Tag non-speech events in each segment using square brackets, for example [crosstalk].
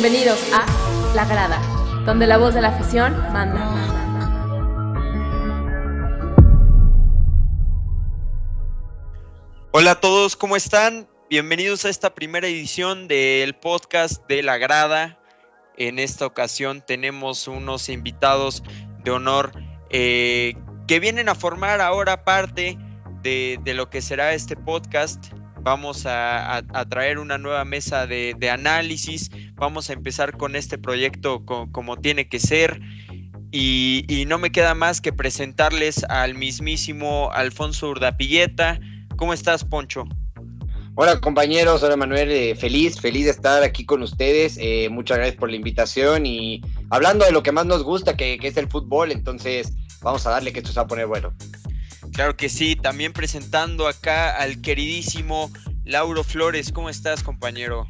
Bienvenidos a La Grada, donde la voz de la afición manda. Hola a todos, ¿cómo están? Bienvenidos a esta primera edición del podcast de La Grada. En esta ocasión tenemos unos invitados de honor eh, que vienen a formar ahora parte de, lo que será este podcast. Vamos a, traer una nueva mesa de, análisis. Vamos a empezar con este proyecto como tiene que ser. Y, no me queda más que presentarles al mismísimo Alfonso Urdapilleta. ¿Cómo estás, Poncho? Hola compañeros, hola Manuel, eh, feliz, feliz de estar aquí con ustedes. Eh, muchas gracias por la invitación y hablando de lo que más nos gusta, que, que es el fútbol, entonces vamos a darle que esto se va a poner bueno. Claro que sí, también presentando acá al queridísimo Lauro Flores. ¿Cómo estás, compañero?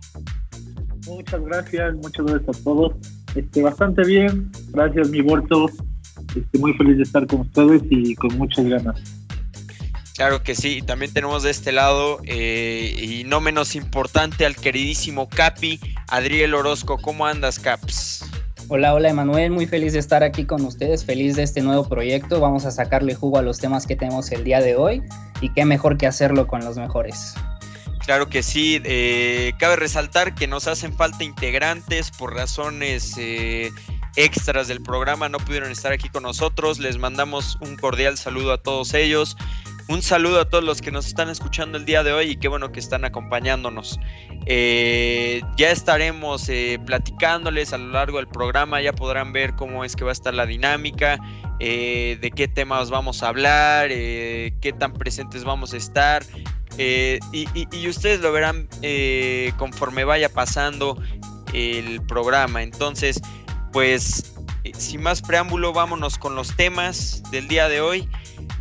Muchas gracias, muchas gracias a todos. Este, bastante bien, gracias mi Borto. Estoy muy feliz de estar con ustedes y con muchas ganas. Claro que sí, también tenemos de este lado, eh, y no menos importante, al queridísimo Capi, Adriel Orozco. ¿Cómo andas, Caps? Hola, hola Emanuel, muy feliz de estar aquí con ustedes, feliz de este nuevo proyecto. Vamos a sacarle jugo a los temas que tenemos el día de hoy y qué mejor que hacerlo con los mejores. Claro que sí, eh, cabe resaltar que nos hacen falta integrantes por razones eh, extras del programa, no pudieron estar aquí con nosotros, les mandamos un cordial saludo a todos ellos. Un saludo a todos los que nos están escuchando el día de hoy y qué bueno que están acompañándonos. Eh, ya estaremos eh, platicándoles a lo largo del programa, ya podrán ver cómo es que va a estar la dinámica, eh, de qué temas vamos a hablar, qué tan presentes vamos a estar. y, ustedes lo verán conforme vaya pasando el programa. Entonces, pues, sin más preámbulo, vámonos con los temas del día de hoy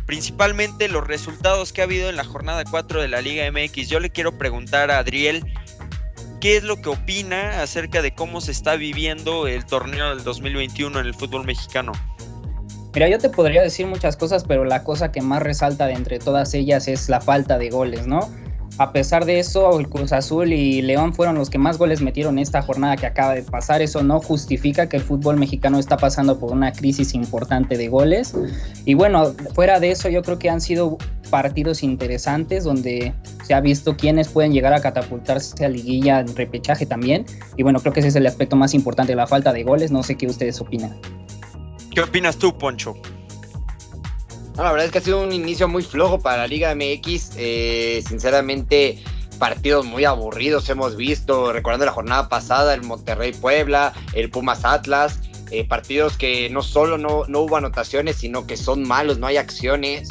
principalmente los resultados que ha habido en la jornada 4 de la Liga MX. Yo le quiero preguntar a Adriel, ¿qué es lo que opina acerca de cómo se está viviendo el torneo del 2021 en el fútbol mexicano? Mira, yo te podría decir muchas cosas, pero la cosa que más resalta de entre todas ellas es la falta de goles, ¿no? A pesar de eso, el Cruz Azul y León fueron los que más goles metieron esta jornada que acaba de pasar. Eso no justifica que el fútbol mexicano está pasando por una crisis importante de goles. Y bueno, fuera de eso, yo creo que han sido partidos interesantes donde se ha visto quiénes pueden llegar a catapultarse a liguilla en repechaje también. Y bueno, creo que ese es el aspecto más importante, la falta de goles. No sé qué ustedes opinan. ¿Qué opinas tú, Poncho? La verdad es que ha sido un inicio muy flojo para la Liga MX. Eh, sinceramente, partidos muy aburridos hemos visto. Recordando la jornada pasada, el Monterrey Puebla, el Pumas Atlas. Eh, partidos que no solo no, hubo anotaciones, sino que son malos, no hay acciones.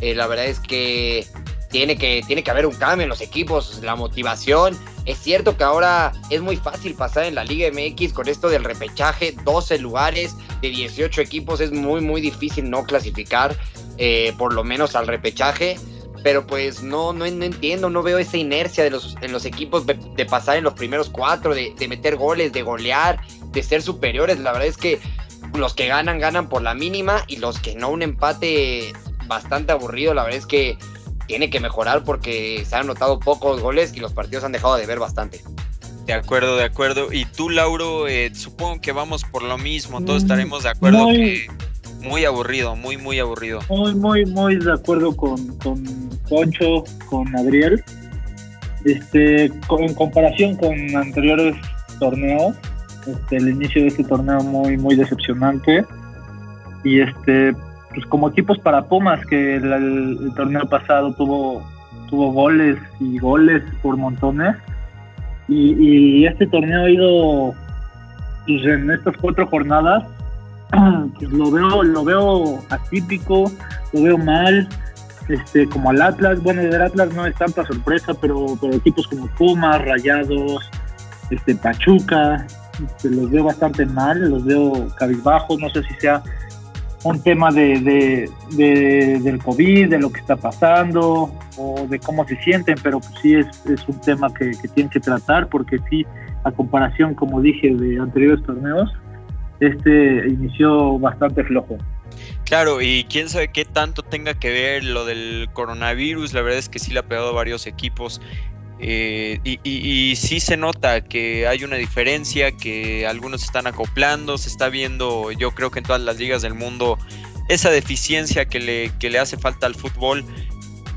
Eh, la verdad es que tiene, que tiene que haber un cambio en los equipos, la motivación. Es cierto que ahora es muy fácil pasar en la Liga MX con esto del repechaje, 12 lugares de 18 equipos, es muy, muy difícil no clasificar. Eh, por lo menos al repechaje. Pero pues no, no, entiendo, no veo esa inercia de los, en los equipos de, pasar en los primeros cuatro, de, meter goles, de golear, de ser superiores. La verdad es que los que ganan, ganan por la mínima y los que no, un empate bastante aburrido. La verdad es que tiene que mejorar porque se han notado pocos goles y los partidos han dejado de ver bastante. De acuerdo, de acuerdo. Y tú, Lauro, eh, supongo que vamos por lo mismo. Todos mm, estaremos de acuerdo que muy aburrido, muy, muy aburrido. Muy, muy, muy de acuerdo con, con Poncho, con Adriel. Este, en comparación con anteriores torneos, este, el inicio de este torneo muy, muy decepcionante. Y este, pues como equipos para Pumas, que el, torneo pasado tuvo, tuvo goles y goles por montones. Y, este torneo ha ido pues, en estas cuatro jornadas [clears throat] pues lo veo, lo veo atípico, lo veo mal, este, como al Atlas, bueno el Atlas no es tanta sorpresa, pero, pero equipos como Pumas, Rayados, este, Pachuca, este, los veo bastante mal, los veo cabizbajos, no sé si sea un tema de, de, del COVID, de lo que está pasando o de cómo se sienten, pero pues sí es, es un tema que, que tienen que tratar porque sí, a comparación, como dije, de anteriores torneos, este inició bastante flojo. Claro, y quién sabe qué tanto tenga que ver lo del coronavirus, la verdad es que sí le ha pegado a varios equipos. Eh, y, sí se nota que hay una diferencia, que algunos están acoplando, se está viendo, yo creo que en todas las ligas del mundo, esa deficiencia que le, que le hace falta al fútbol,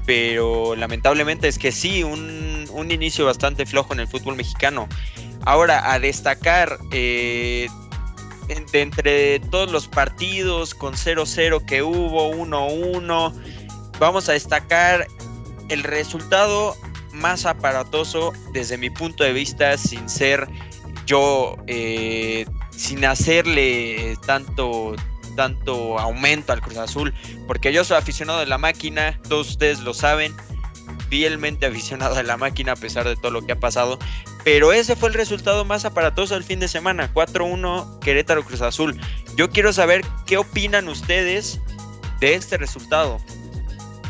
pero lamentablemente es que sí, un, un inicio bastante flojo en el fútbol mexicano. Ahora, a destacar, eh, entre todos los partidos con 0-0 que hubo, 1-1, vamos a destacar el resultado más aparatoso desde mi punto de vista, sin ser yo, eh, sin hacerle tanto, tanto aumento al Cruz Azul, porque yo soy aficionado de la máquina, todos ustedes lo saben, fielmente aficionado a la máquina a pesar de todo lo que ha pasado, pero ese fue el resultado más aparatoso del fin de semana, 4-1 Querétaro Cruz Azul. Yo quiero saber qué opinan ustedes de este resultado.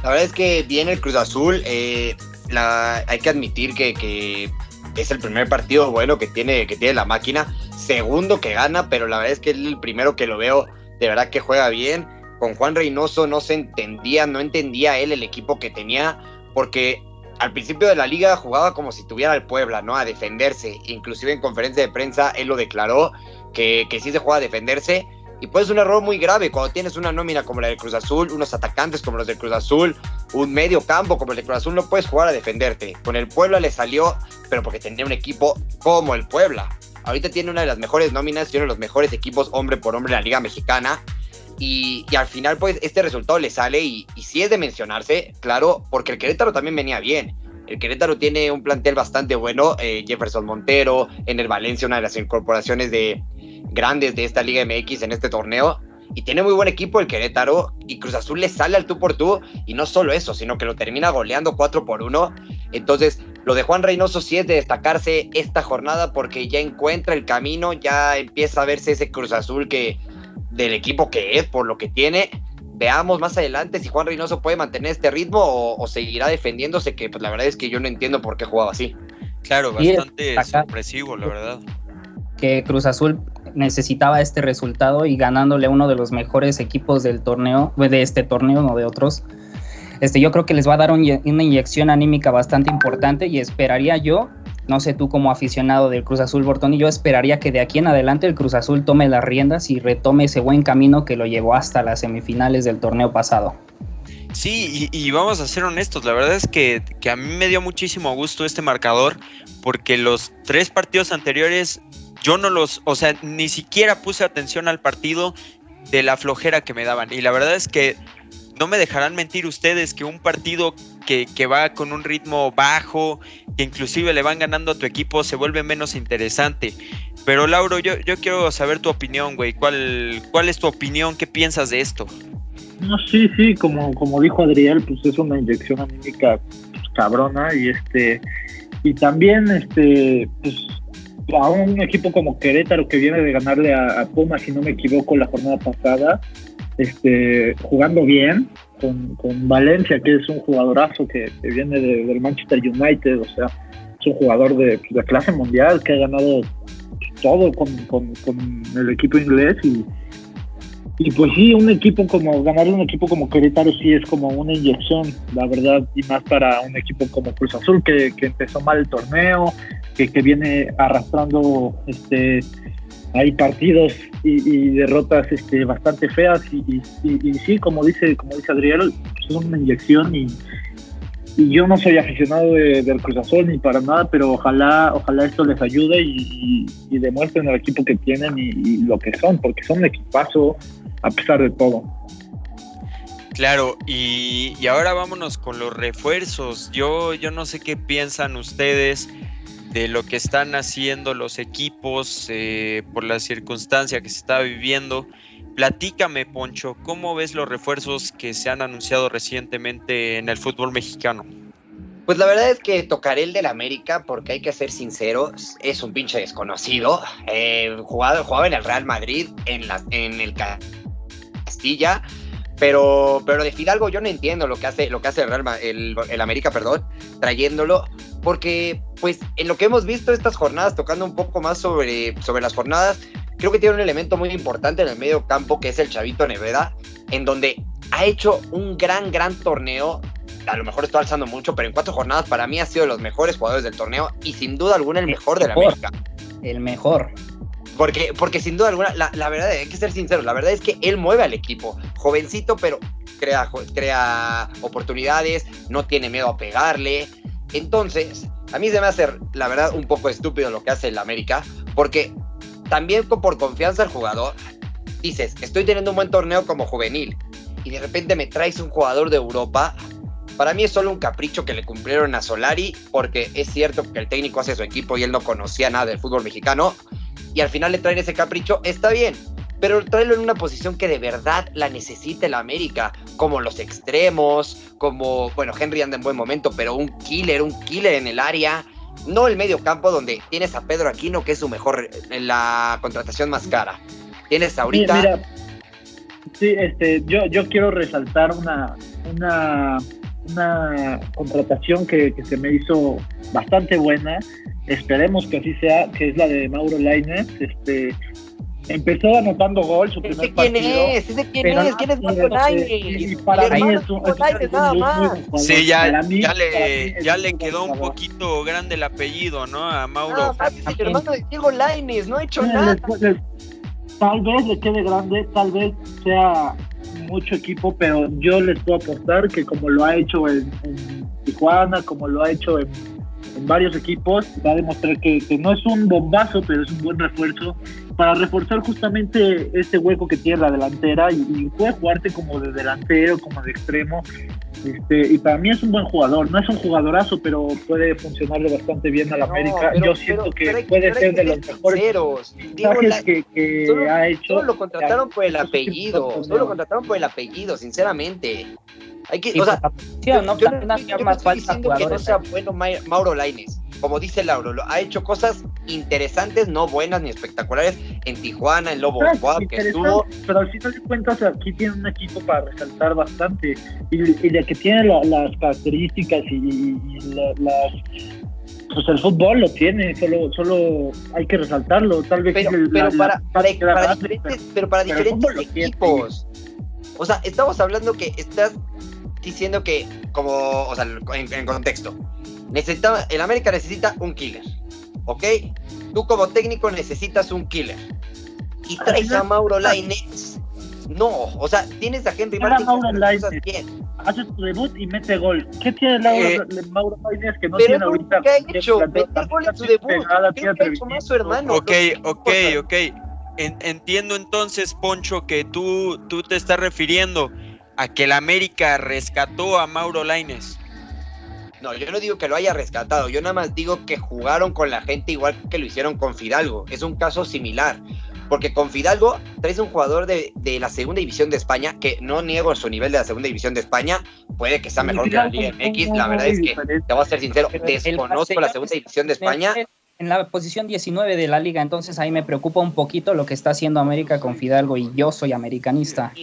La verdad es que viene el Cruz Azul, eh, hay que admitir que, es el primer partido bueno que tiene, que tiene la máquina, segundo que gana, pero la verdad es que es el primero que lo veo de verdad que juega bien. Con Juan Reynoso no se entendía, no entendía él el equipo que tenía, porque al principio de la liga jugaba como si tuviera el Puebla, ¿no? A defenderse. Inclusive en conferencia de prensa él lo declaró, que, que sí se juega a defenderse. Y pues es un error muy grave cuando tienes una nómina como la del Cruz Azul, unos atacantes como los del Cruz Azul, un medio campo como el del Cruz Azul, no puedes jugar a defenderte. Con el Puebla le salió, pero porque tenía un equipo como el Puebla. Ahorita tiene una de las mejores nóminas y uno de los mejores equipos hombre por hombre en la Liga Mexicana. Y, al final, pues, este resultado le sale y, y sí es de mencionarse, claro, porque el Querétaro también venía bien. El Querétaro tiene un plantel bastante bueno, eh, Jefferson Montero, en el Valencia, una de las incorporaciones de grandes de esta Liga MX en este torneo. Y tiene muy buen equipo el Querétaro y Cruz Azul le sale al tú por tú y no solo eso, sino que lo termina goleando 4 por 1. Entonces, lo de Juan Reynoso sí es de destacarse esta jornada porque ya encuentra el camino, ya empieza a verse ese Cruz Azul que del equipo que es, por lo que tiene. Veamos más adelante si Juan Reynoso puede mantener este ritmo o, seguirá defendiéndose, que pues la verdad es que yo no entiendo por qué jugaba así. Claro, bastante sorpresivo, la verdad. Que Cruz Azul necesitaba este resultado y ganándole a uno de los mejores equipos del torneo, de este torneo, no de otros. Este, yo creo que les va a dar una inyección anímica bastante importante y esperaría yo no sé tú como aficionado del Cruz Azul Bortón y yo esperaría que de aquí en adelante el Cruz Azul tome las riendas y retome ese buen camino que lo llevó hasta las semifinales del torneo pasado. Sí, y, vamos a ser honestos, la verdad es que, que, a mí me dio muchísimo gusto este marcador porque los tres partidos anteriores yo no los, o sea, ni siquiera puse atención al partido de la flojera que me daban. Y la verdad es que no me dejarán mentir ustedes que un partido que, va con un ritmo bajo, que inclusive le van ganando a tu equipo, se vuelve menos interesante. Pero Lauro, yo, yo quiero saber tu opinión, güey. ¿Cuál, ¿Cuál es tu opinión? ¿Qué piensas de esto? No, sí, sí, como, como dijo Adriel, pues es una inyección anímica pues, cabrona y este y también este pues a un equipo como Querétaro que viene de ganarle a, a Puma, si no me equivoco, la jornada pasada, este, jugando bien con, Valencia, que es un jugadorazo que, viene del Manchester United, o sea, es un jugador de, de clase mundial que ha ganado todo con, el equipo inglés y, y pues sí, un equipo como, ganar un equipo como Querétaro sí es como una inyección, la verdad, y más para un equipo como Cruz Azul que, empezó mal el torneo, que viene arrastrando este hay partidos y, derrotas este, bastante feas y, sí, como dice, como dice Adriel, es una inyección y, yo no soy aficionado del Cruz Azul ni para nada, pero ojalá, ojalá esto les ayude y, demuestren el equipo que tienen y, lo que son, porque son un equipazo a pesar de todo. Claro, y, ahora vámonos con los refuerzos. Yo, yo no sé qué piensan ustedes de lo que están haciendo los equipos eh, por la circunstancia que se está viviendo. Platícame, Poncho, ¿cómo ves los refuerzos que se han anunciado recientemente en el fútbol mexicano? Pues la verdad es que tocaré el del América porque hay que ser sinceros, es un pinche desconocido. Eh, jugaba en el Real Madrid, en, la, en el Castilla, pero, pero de Fidalgo yo no entiendo lo que hace, lo que hace el, Real, el, el América, perdón, trayéndolo porque pues en lo que hemos visto estas jornadas, tocando un poco más sobre, sobre las jornadas, creo que tiene un elemento muy importante en el medio campo que es el Chavito Neveda, en donde ha hecho un gran, gran torneo a lo mejor estoy alzando mucho, pero en cuatro jornadas para mí ha sido de los mejores jugadores del torneo y sin duda alguna el mejor de la América. El mejor. Porque, porque sin duda alguna, la, la, verdad, hay que ser sinceros, la verdad es que él mueve al equipo. Jovencito, pero crea, crea oportunidades, no tiene miedo a pegarle. Entonces, a mí se me hace, la verdad, un poco estúpido lo que hace el América, porque también por confianza al jugador, dices, estoy teniendo un buen torneo como juvenil, y de repente me traes un jugador de Europa. Para mí es solo un capricho que le cumplieron a Solari, porque es cierto que el técnico hace su equipo y él no conocía nada del fútbol mexicano, y al final le traen ese capricho, está bien, pero traerlo en una posición que de verdad la necesita el América, como los extremos, como, bueno, Henry anda en buen momento, pero un killer, un killer en el área, no el medio campo donde tienes a Pedro Aquino, que es su mejor, la contratación más cara. Tienes ahorita... Sí, mira, sí este, yo, yo quiero resaltar una, una, una contratación que, que se me hizo bastante buena, esperemos que así sea, que es la de Mauro Lainez, este Empezó anotando gol su primer ¿Ese quién es? ¿Ese quién es? ¿Quién es Marco Lainez? Y para mí es un, es nada más. Sí, ya, mí, ya le, ya le quedó un poquito grande el apellido, ¿no? A Mauro. Ah, el hermano de Diego Lainez, no ha hecho nada. Tal vez le quede grande, tal vez sea mucho equipo, pero yo les puedo apostar que como lo ha hecho en, en Tijuana, como lo ha hecho en varios equipos, va a demostrar que, que, no es un bombazo, pero es un buen refuerzo para reforzar justamente este hueco que tiene la delantera y, y puede jugarte como de delantero, como de extremo. Este, y para mí es un buen jugador, no es un jugadorazo, pero puede funcionarle bastante bien a la no, América. Pero, Yo siento pero, que pero puede ser de los mejores que, que solo, ha hecho. Solo lo contrataron por el apellido, solo lo contrataron por el apellido, sinceramente. Hay que, Sí, o sea, yo, no, yo también no, yo más estoy diciendo que no sea ahí. bueno Ma- Mauro Laines. Como dice Lauro, lo- ha hecho cosas interesantes, no buenas ni espectaculares en Tijuana, en Lobo Ah, Squad, que estuvo. Pero al final de cuentas aquí tiene un equipo para resaltar bastante y, y de que tiene la- las características y, y la- las pues el fútbol lo tiene, solo solo hay que resaltarlo, tal vez Pero, el- pero la- para, la- para, para diferentes, pero para diferentes lo tiene. O sea, estamos hablando que estás diciendo que, como, o sea, en, en contexto, necesitaba, el América necesita un killer, ¿ok? Tú como técnico necesitas un killer. Y traes a Mauro Lainez. No, o sea, tienes a Henry Martin. Mauro hace las cosas Lainez. bien. hace su debut y mete gol. ¿Qué tiene Laura, Eh, Mauro Lainez que no Pero tiene ahorita? que ha hecho, meter gol en su debut. que ha hecho más su hermano. Ok, ok, ok. En- entiendo entonces, Poncho, que tú, tú te estás refiriendo a que el América rescató a Mauro Laines. No, yo no digo que lo haya rescatado, yo nada más digo que jugaron con la gente igual que lo hicieron con Fidalgo. Es un caso similar. Porque con Fidalgo traes un jugador de, de la segunda división de España, que no niego su nivel de la segunda división de España, puede que sea mejor que la Liga MX. La verdad es que, te voy a ser sincero, desconozco la segunda división de España. En la posición 19 de la liga, entonces ahí me preocupa un poquito lo que está haciendo América con Fidalgo y yo soy americanista.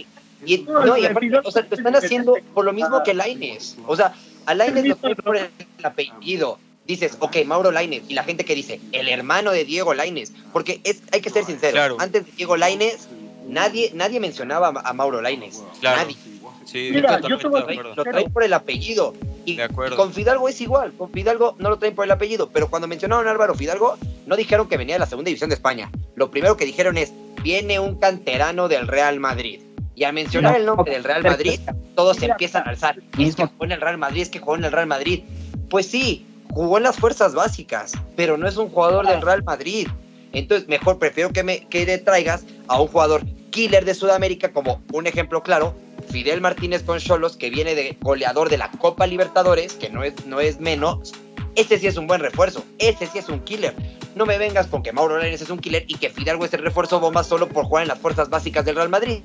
Y, no, y aparte, o sea, lo están haciendo por lo mismo que Laines. O sea, a Laines lo traen por el apellido. Dices, ok, Mauro Laines. Y la gente que dice, el hermano de Diego Laines. Porque es, hay que ser sinceros. Claro. Antes de Diego Laines, nadie, nadie mencionaba a Ma- Laines. Claro. Nadie. Sí, Mira, yo te voy a de Lo traen por el apellido. Y, De acuerdo. y con Fidalgo es igual. Con Fidalgo no lo traen por el apellido. Pero cuando mencionaron a Álvaro Fidalgo, no dijeron que venía de la segunda división de España. Lo primero que dijeron es, viene un canterano del Real Madrid. Y al mencionar No, el nombre del Real Madrid, todos se empiezan a alzar. Es que jugó en el Real Madrid, es que jugó en el Real Madrid. Pues sí, jugó en las fuerzas básicas, pero no es un jugador del Real Madrid. Entonces, mejor prefiero que me que le traigas a un jugador killer de Sudamérica, como un ejemplo claro, Fidel Martínez con Cholos, que viene de goleador de la Copa Libertadores, que no es, no es menos. Este sí es un buen refuerzo, este sí es un killer. No me vengas con que Mauro Lainez es un killer y que Fidalgo es el refuerzo bomba solo por jugar en las fuerzas básicas del Real Madrid.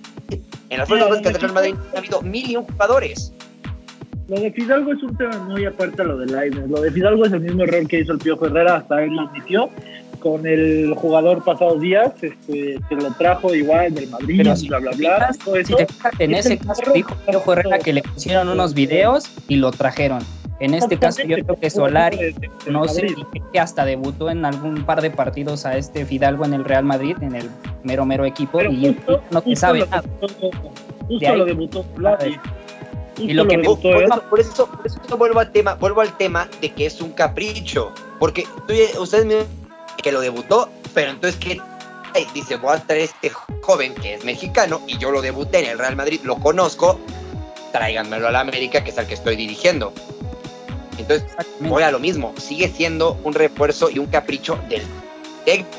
En las fuerzas básicas del Real Madrid ha habido mil y un jugadores. Lo de Fidalgo es un tema muy aparte a lo de Lainez. Lo de Fidalgo es el mismo error que hizo el Piojo Herrera, hasta él lo admitió. Con el jugador pasados días, este, que lo trajo igual del Madrid, Pero si bla, bla, bla. Si te fijas, en es ese el caso dijo Piojo Herrera que le pusieron unos videos y lo trajeron. En este caso yo creo que Solari, no sé, que hasta debutó en algún par de partidos a este Fidalgo en el Real Madrid, en el mero mero equipo, Pero y justo, no te sabe nada. Justo ahí- lo debutó Solari. Y lo que me gustó por es- eso, por, eso, por eso vuelvo al tema, vuelvo al tema de que es un capricho. Porque tú ustedes me que lo debutó, pero entonces que dice, voy a traer este joven que es mexicano y yo lo debuté en el Real Madrid, lo conozco, tráiganmelo a la América, que es al que estoy dirigiendo. Entonces, voy a lo mismo, sigue siendo un refuerzo y un capricho del técnico.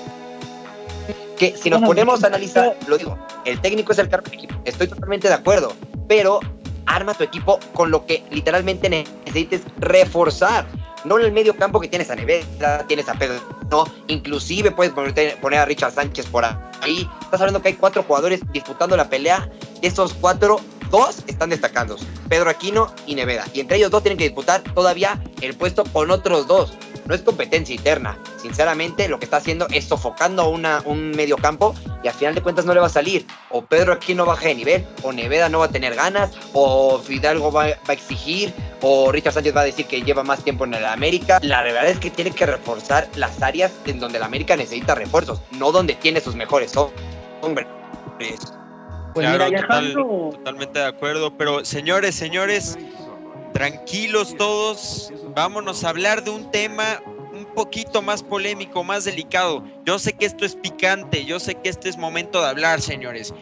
Que si nos Bueno, ponemos a analizar, lo digo, el técnico es el cargo del equipo, estoy totalmente de acuerdo, pero arma tu equipo con lo que literalmente necesites reforzar. No en el medio campo que tienes a Nevera, tienes a Pedro, no, inclusive puedes poner, poner a Richard Sánchez por ahí. Estás hablando que hay cuatro jugadores disputando la pelea. De esos cuatro, dos están destacando. Pedro Aquino y Neveda. Y entre ellos dos tienen que disputar todavía el puesto con otros dos. No es competencia interna. Sinceramente, lo que está haciendo es sofocando una, un medio campo y al final de cuentas no le va a salir. O Pedro Aquino baja de nivel, o Neveda no va a tener ganas, o Fidalgo va, va a exigir, o Richard Sánchez va a decir que lleva más tiempo en el América. La verdad es que tiene que reforzar las áreas en donde el América necesita refuerzos, no donde tiene sus mejores hombres. Pues Claro, mira, ya total- Dejando- Totalmente de acuerdo, pero señores, señores, tranquilos todos, vámonos a hablar de un tema un poquito más polémico, más delicado. Yo sé que esto es picante, yo sé que este es momento de hablar, señores,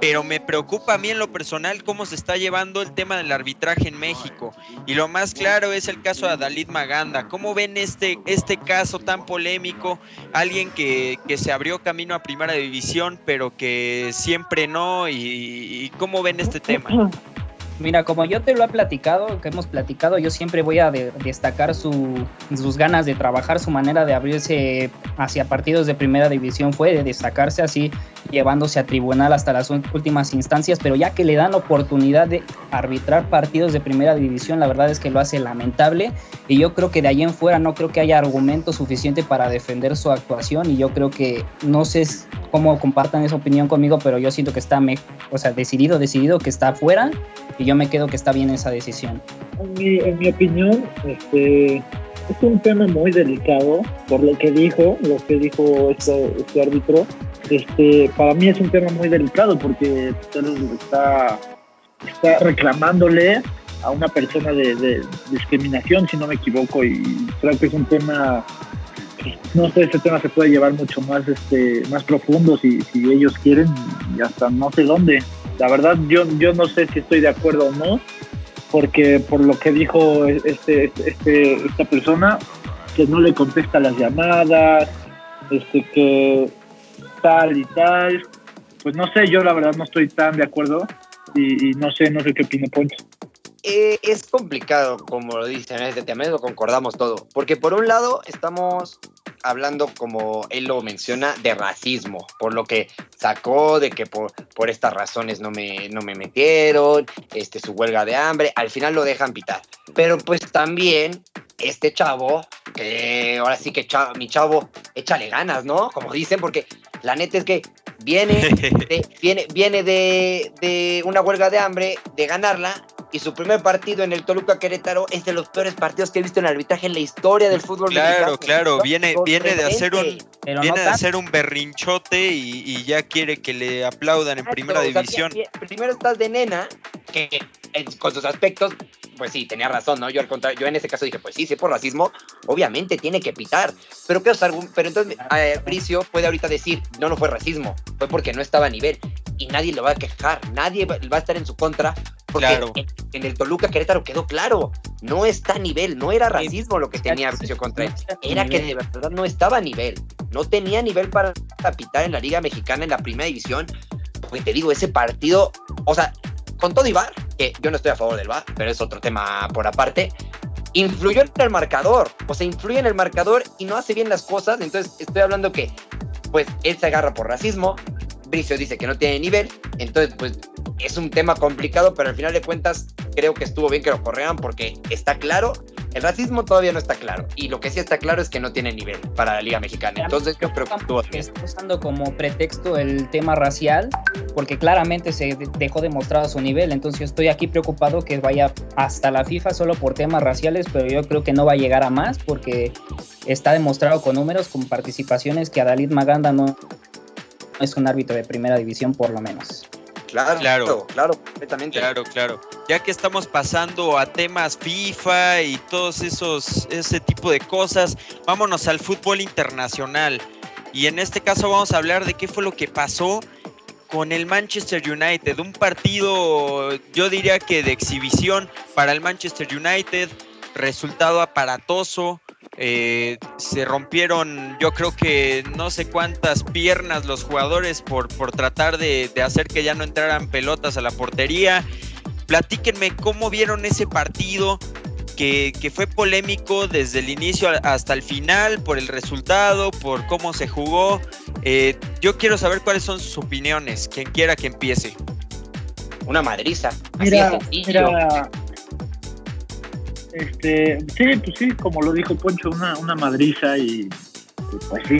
pero me preocupa a mí en lo personal cómo se está llevando el tema del arbitraje en México. Y lo más claro es el caso de Dalit Maganda. ¿Cómo ven este, este caso tan polémico? Alguien que, que se abrió camino a primera división, pero que siempre no. ¿Y, y cómo ven este tema? [clears throat] Mira, como yo te lo he platicado, que hemos platicado, yo siempre voy a de- destacar su- sus ganas de trabajar, su manera de abrirse hacia partidos de primera división fue de destacarse así, llevándose a tribunal hasta las últimas instancias, pero ya que le dan oportunidad de arbitrar partidos de primera división, la verdad es que lo hace lamentable y yo creo que de ahí en fuera no creo que haya argumento suficiente para defender su actuación y yo creo que no sé cómo compartan esa opinión conmigo, pero yo siento que está, me- o sea, decidido, decidido que está afuera y yo me quedo que está bien esa decisión. En mi, en mi opinión, este, es un tema muy delicado por lo que dijo, lo que dijo este, este árbitro. Este, para mí es un tema muy delicado porque está, está reclamándole a una persona de, de discriminación, si no me equivoco, y creo que es un tema, no sé, ese tema se puede llevar mucho más, este, más profundo si, si ellos quieren y hasta no sé dónde. La verdad, yo, yo no sé si estoy de acuerdo o no, porque por lo que dijo este, este, esta persona, que no le contesta las llamadas, este, que tal y tal, pues no sé, yo la verdad no estoy tan de acuerdo y, no sé, no sé qué opina Poncho. Eh, es complicado, como lo dicen en este tema, lo concordamos todo. Porque por un lado estamos hablando, como él lo menciona, de racismo, por lo que sacó de que por, por estas razones no me, no me metieron, este, su huelga de hambre, al final lo dejan pitar. Pero pues también este chavo, que ahora sí que cha- mi chavo, échale ganas, ¿no? Como dicen, porque la neta es que viene de- [laughs] viene, viene de, de una huelga de hambre, de ganarla, y su primer partido en el Toluca Querétaro es de los peores partidos que he visto en el arbitraje en la historia del fútbol Claro, mexicano. claro, viene, viene de hacer un. Pero viene no de hacer un berrinchote y, y ya quiere que le aplaudan en Exacto, primera o sea, división. primero estás de nena, que con sus aspectos, pues sí, tenía razón, ¿no? Yo al contrario, yo en ese caso dije, pues sí, sí, por racismo, obviamente tiene que pitar. Pero qué os pero entonces eh, Bricio puede ahorita decir, no, no fue racismo, fue porque no estaba a nivel. Y nadie lo va a quejar, nadie va va a estar en su contra, porque Claro. en, en el Toluca Querétaro quedó claro, no está a nivel, no era racismo lo que tenía Bricio contra él, era que de verdad no estaba a nivel, no tenía nivel para pitar en la Liga Mexicana en la primera división. Porque te digo, ese partido, o sea, con todo y que yo no estoy a favor del VAR, pero es otro tema por aparte, influyó en el marcador, o sea, influye en el marcador y no hace bien las cosas, entonces estoy hablando que, pues, él se agarra por racismo, Bricio dice que no tiene nivel, entonces, pues, es un tema complicado, pero al final de cuentas, creo que estuvo bien que lo correan porque está claro, el racismo todavía no está claro, y lo que sí está claro es que no tiene nivel para la Liga Mexicana, entonces yo creo que estuvo bien. está usando como pretexto el tema racial, porque claramente se de- dejó demostrado su nivel. Entonces yo estoy aquí preocupado que vaya hasta la FIFA solo por temas raciales, pero yo creo que no va a llegar a más porque está demostrado con números, con participaciones, que Adalid Maganda no es un árbitro de primera división por lo menos. Claro, claro, claro, completamente. Claro, claro. Ya que estamos pasando a temas FIFA y todos esos, ese tipo de cosas, vámonos al fútbol internacional. Y en este caso vamos a hablar de qué fue lo que pasó con el Manchester United. Un partido, yo diría que de exhibición para el Manchester United, resultado aparatoso. Eh, se rompieron, yo creo que no sé cuántas piernas los jugadores por, por tratar de, de hacer que ya no entraran pelotas a la portería. Platíquenme cómo vieron ese partido, que, fue polémico desde el inicio hasta el final por el resultado, por cómo se jugó. Eh, yo quiero saber cuáles son sus opiniones, quien quiera que empiece. Una madriza. Mira, mira, este, sí, pues sí, como lo dijo Poncho, una, una madriza y, pues sí.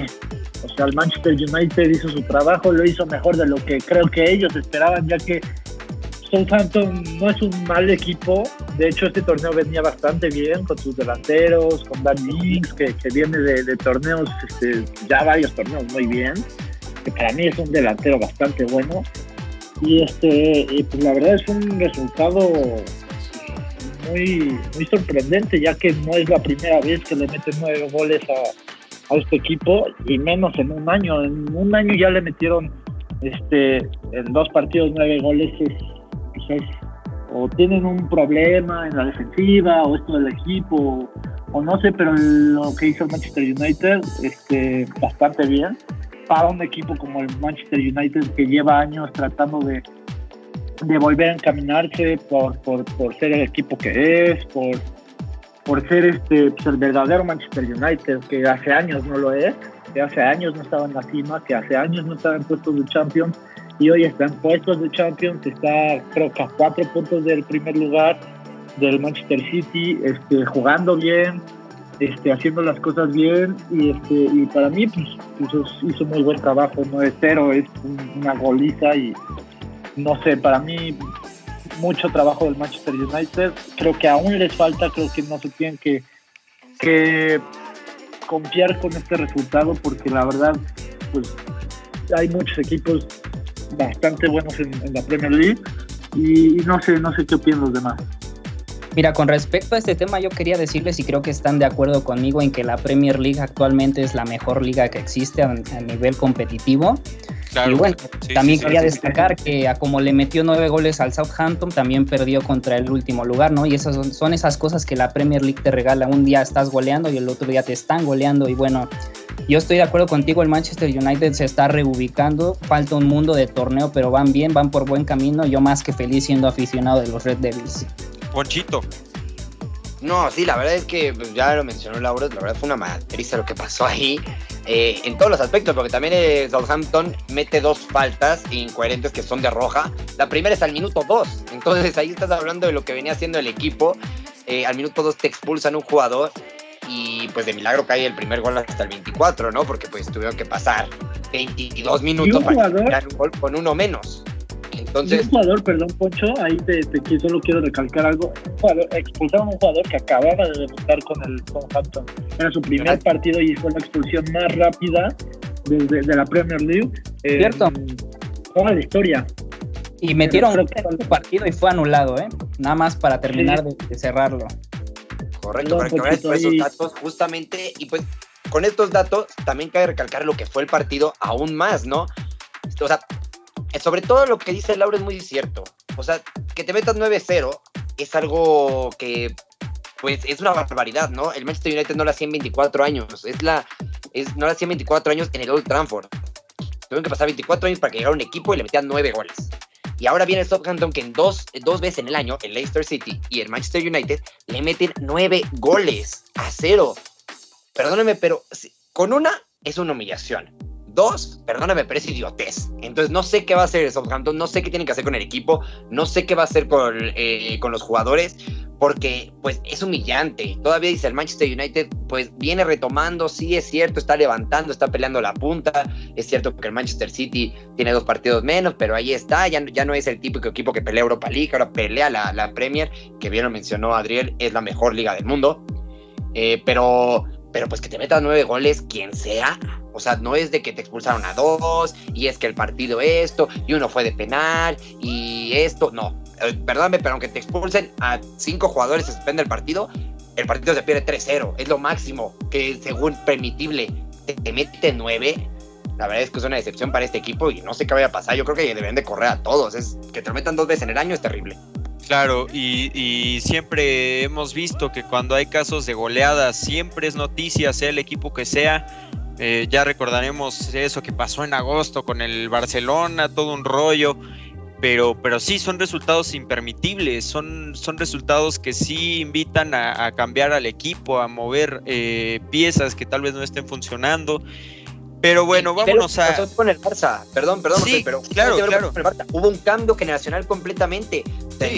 O sea, el Manchester United hizo su trabajo, lo hizo mejor de lo que creo que ellos esperaban, ya que Southampton no es un mal equipo. De hecho, este torneo venía bastante bien con sus delanteros, con Dan Ings, que, viene de, torneos, este, ya varios torneos muy bien. Que para mí es un delantero bastante bueno. Y este, pues la verdad es un resultado muy, muy sorprendente, ya que no es la primera vez que le meten nueve goles a, a este equipo, y menos en un año. En un año ya le metieron este, en dos partidos nueve goles. Es, o tienen un problema en la defensiva o esto del equipo o, no sé, pero lo que hizo el Manchester United este, bastante bien para un equipo como el Manchester United que lleva años tratando de, de volver a encaminarse por, por, por, ser el equipo que es, por, por ser este, pues, el verdadero Manchester United, que hace años no lo es, que hace años no estaba en la cima, que hace años no estaba en puestos de Champions y hoy están puestos de Champions, está creo que a cuatro puntos del primer lugar del Manchester City, este, jugando bien, este, haciendo las cosas bien y, este, y para mí pues, pues hizo muy buen trabajo, no es cero, es una goliza y no sé, para mí mucho trabajo del Manchester United, creo que aún les falta, creo que no se tienen que, que confiar con este resultado porque la verdad pues hay muchos equipos bastante buenos en, la Premier League y, no sé, no sé qué opinan los demás. Mira, con respecto a este tema, yo quería decirles y creo que están de acuerdo conmigo en que la Premier League actualmente es la mejor liga que existe a, nivel competitivo. Y bueno, también quería destacar que a como le metió nueve goles al Southampton, también perdió contra el último lugar, ¿no? Y esas son, son, esas cosas que la Premier League te regala. Un día estás goleando y el otro día te están goleando. Y bueno, yo estoy de acuerdo contigo, el Manchester United se está reubicando, falta un mundo de torneo, pero van bien, van por buen camino. Yo más que feliz siendo aficionado de los Red Devils. Ponchito. No, sí, la verdad es que pues, ya lo mencionó Laura, la verdad fue una matriz lo que pasó ahí, eh, en todos los aspectos, porque también eh, Southampton mete dos faltas incoherentes que son de roja. La primera es al minuto 2, entonces ahí estás hablando de lo que venía haciendo el equipo. Eh, al minuto 2 te expulsan un jugador y pues de milagro cae el primer gol hasta el 24, ¿no? Porque pues tuvieron que pasar 22 minutos para ganar un gol con uno menos. Entonces, un jugador, perdón, Poncho, ahí te, te, solo quiero recalcar algo. expulsaron a un jugador que acababa de debutar con el Southampton. Era su primer partido y fue la expulsión más rápida desde de la Premier League. Cierto. toda la historia. Y metieron un partido y fue anulado, ¿eh? Nada más para terminar de cerrarlo. Correcto, para que esos datos justamente, y pues con estos datos también cabe recalcar lo que fue el partido aún más, ¿no? O sea, sobre todo lo que dice Laura es muy cierto. O sea, que te metas 9-0 es algo que, pues, es una barbaridad, ¿no? El Manchester United no lo hacía en 24 años. Es la, es, no lo hacía en 24 años en el Old Trafford. Tuvieron que pasar 24 años para que llegara un equipo y le metían 9 goles. Y ahora viene el Southampton que en dos, dos veces en el año, el Leicester City y el Manchester United, le meten nueve goles a cero. Perdóname, pero con una es una humillación. Dos, perdóname, pero es idiotez. Entonces no sé qué va a hacer el Southampton, no sé qué tienen que hacer con el equipo, no sé qué va a hacer con, eh, con los jugadores, porque pues es humillante. Todavía dice el Manchester United, pues viene retomando, sí es cierto, está levantando, está peleando la punta. Es cierto que el Manchester City tiene dos partidos menos, pero ahí está, ya, ya no es el típico equipo que pelea Europa League, ahora pelea la, la Premier, que bien lo mencionó Adriel, es la mejor liga del mundo. Eh, pero pero pues que te metas nueve goles, quien sea. O sea, no es de que te expulsaron a dos, y es que el partido esto, y uno fue de penal, y esto, no. Eh, perdóname, pero aunque te expulsen a cinco jugadores, se suspende el partido, el partido se pierde 3-0. Es lo máximo que según permitible te, mete nueve. La verdad es que es una decepción para este equipo y no sé qué vaya a pasar. Yo creo que deben de correr a todos. Es que te lo metan dos veces en el año es terrible. Claro, y, siempre hemos visto que cuando hay casos de goleadas, siempre es noticia, sea el equipo que sea. Eh, ya recordaremos eso que pasó en agosto con el Barcelona, todo un rollo. Pero, pero sí, son resultados impermitibles, son, son resultados que sí invitan a, cambiar al equipo, a mover eh, piezas que tal vez no estén funcionando. Pero bueno, vámonos a. con el Barça, perdón, perdón, sí, pero claro, claro. Hubo un cambio generacional completamente.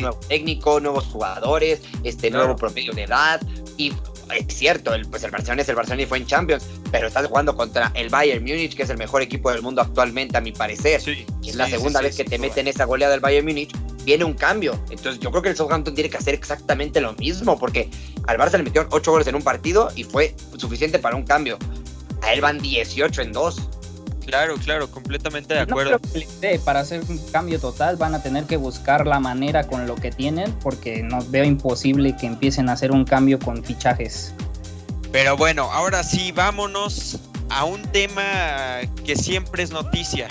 Nuevo técnico, nuevos jugadores, este nuevo promedio de edad. Y es cierto, el, pues el Barcelona es el Barcelona y fue en Champions, pero estás jugando contra el Bayern Múnich, que es el mejor equipo del mundo actualmente, a mi parecer. Sí, es la segunda vez que te meten esa goleada del Bayern Múnich. Viene un cambio. Entonces, yo creo que el Southampton tiene que hacer exactamente lo mismo, porque al Barça le metieron 8 goles en un partido y fue suficiente para un cambio a él van 18 en 2. Claro, claro, completamente de acuerdo. para hacer un cambio total van a tener que buscar la manera con lo que tienen, porque no veo imposible que empiecen a hacer un cambio con fichajes. Pero bueno, ahora sí, vámonos a un tema que siempre es noticia.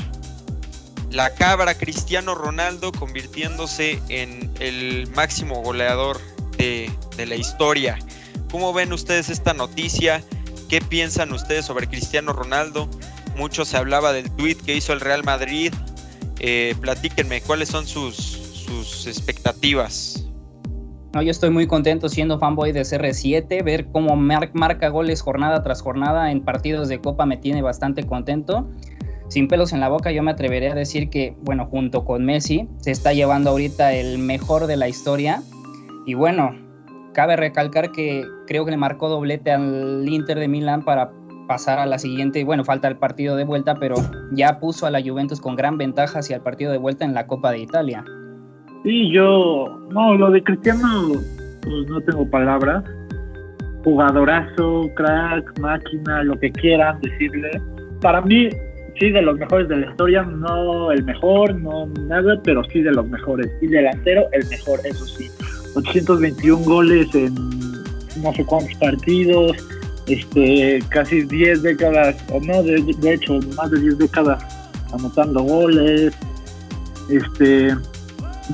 La cabra Cristiano Ronaldo convirtiéndose en el máximo goleador de, de la historia. ¿Cómo ven ustedes esta noticia? ¿Qué piensan ustedes sobre Cristiano Ronaldo? Mucho se hablaba del tweet que hizo el Real Madrid. Eh, platíquenme, ¿cuáles son sus, expectativas? No, yo estoy muy contento siendo fanboy de CR7, ver cómo marca goles jornada tras jornada en partidos de Copa me tiene bastante contento. Sin pelos en la boca, yo me atreveré a decir que, bueno, junto con Messi, se está llevando ahorita el mejor de la historia. Y bueno, cabe recalcar que creo que le marcó doblete al Inter de Milán para pasar a la siguiente, bueno, falta el partido de vuelta, pero ya puso a la Juventus con gran ventaja hacia el partido de vuelta en la Copa de Italia. Sí, yo, no, lo de Cristiano, pues no tengo palabras. Jugadorazo, crack, máquina, lo que quieran decirle. Para mí, sí, de los mejores de la historia, no el mejor, no nada, pero sí de los mejores. Y delantero, el mejor, eso sí. 821 goles en no sé cuántos partidos, este, casi 10 décadas, o no, de, hecho, más de 10 décadas anotando goles, este,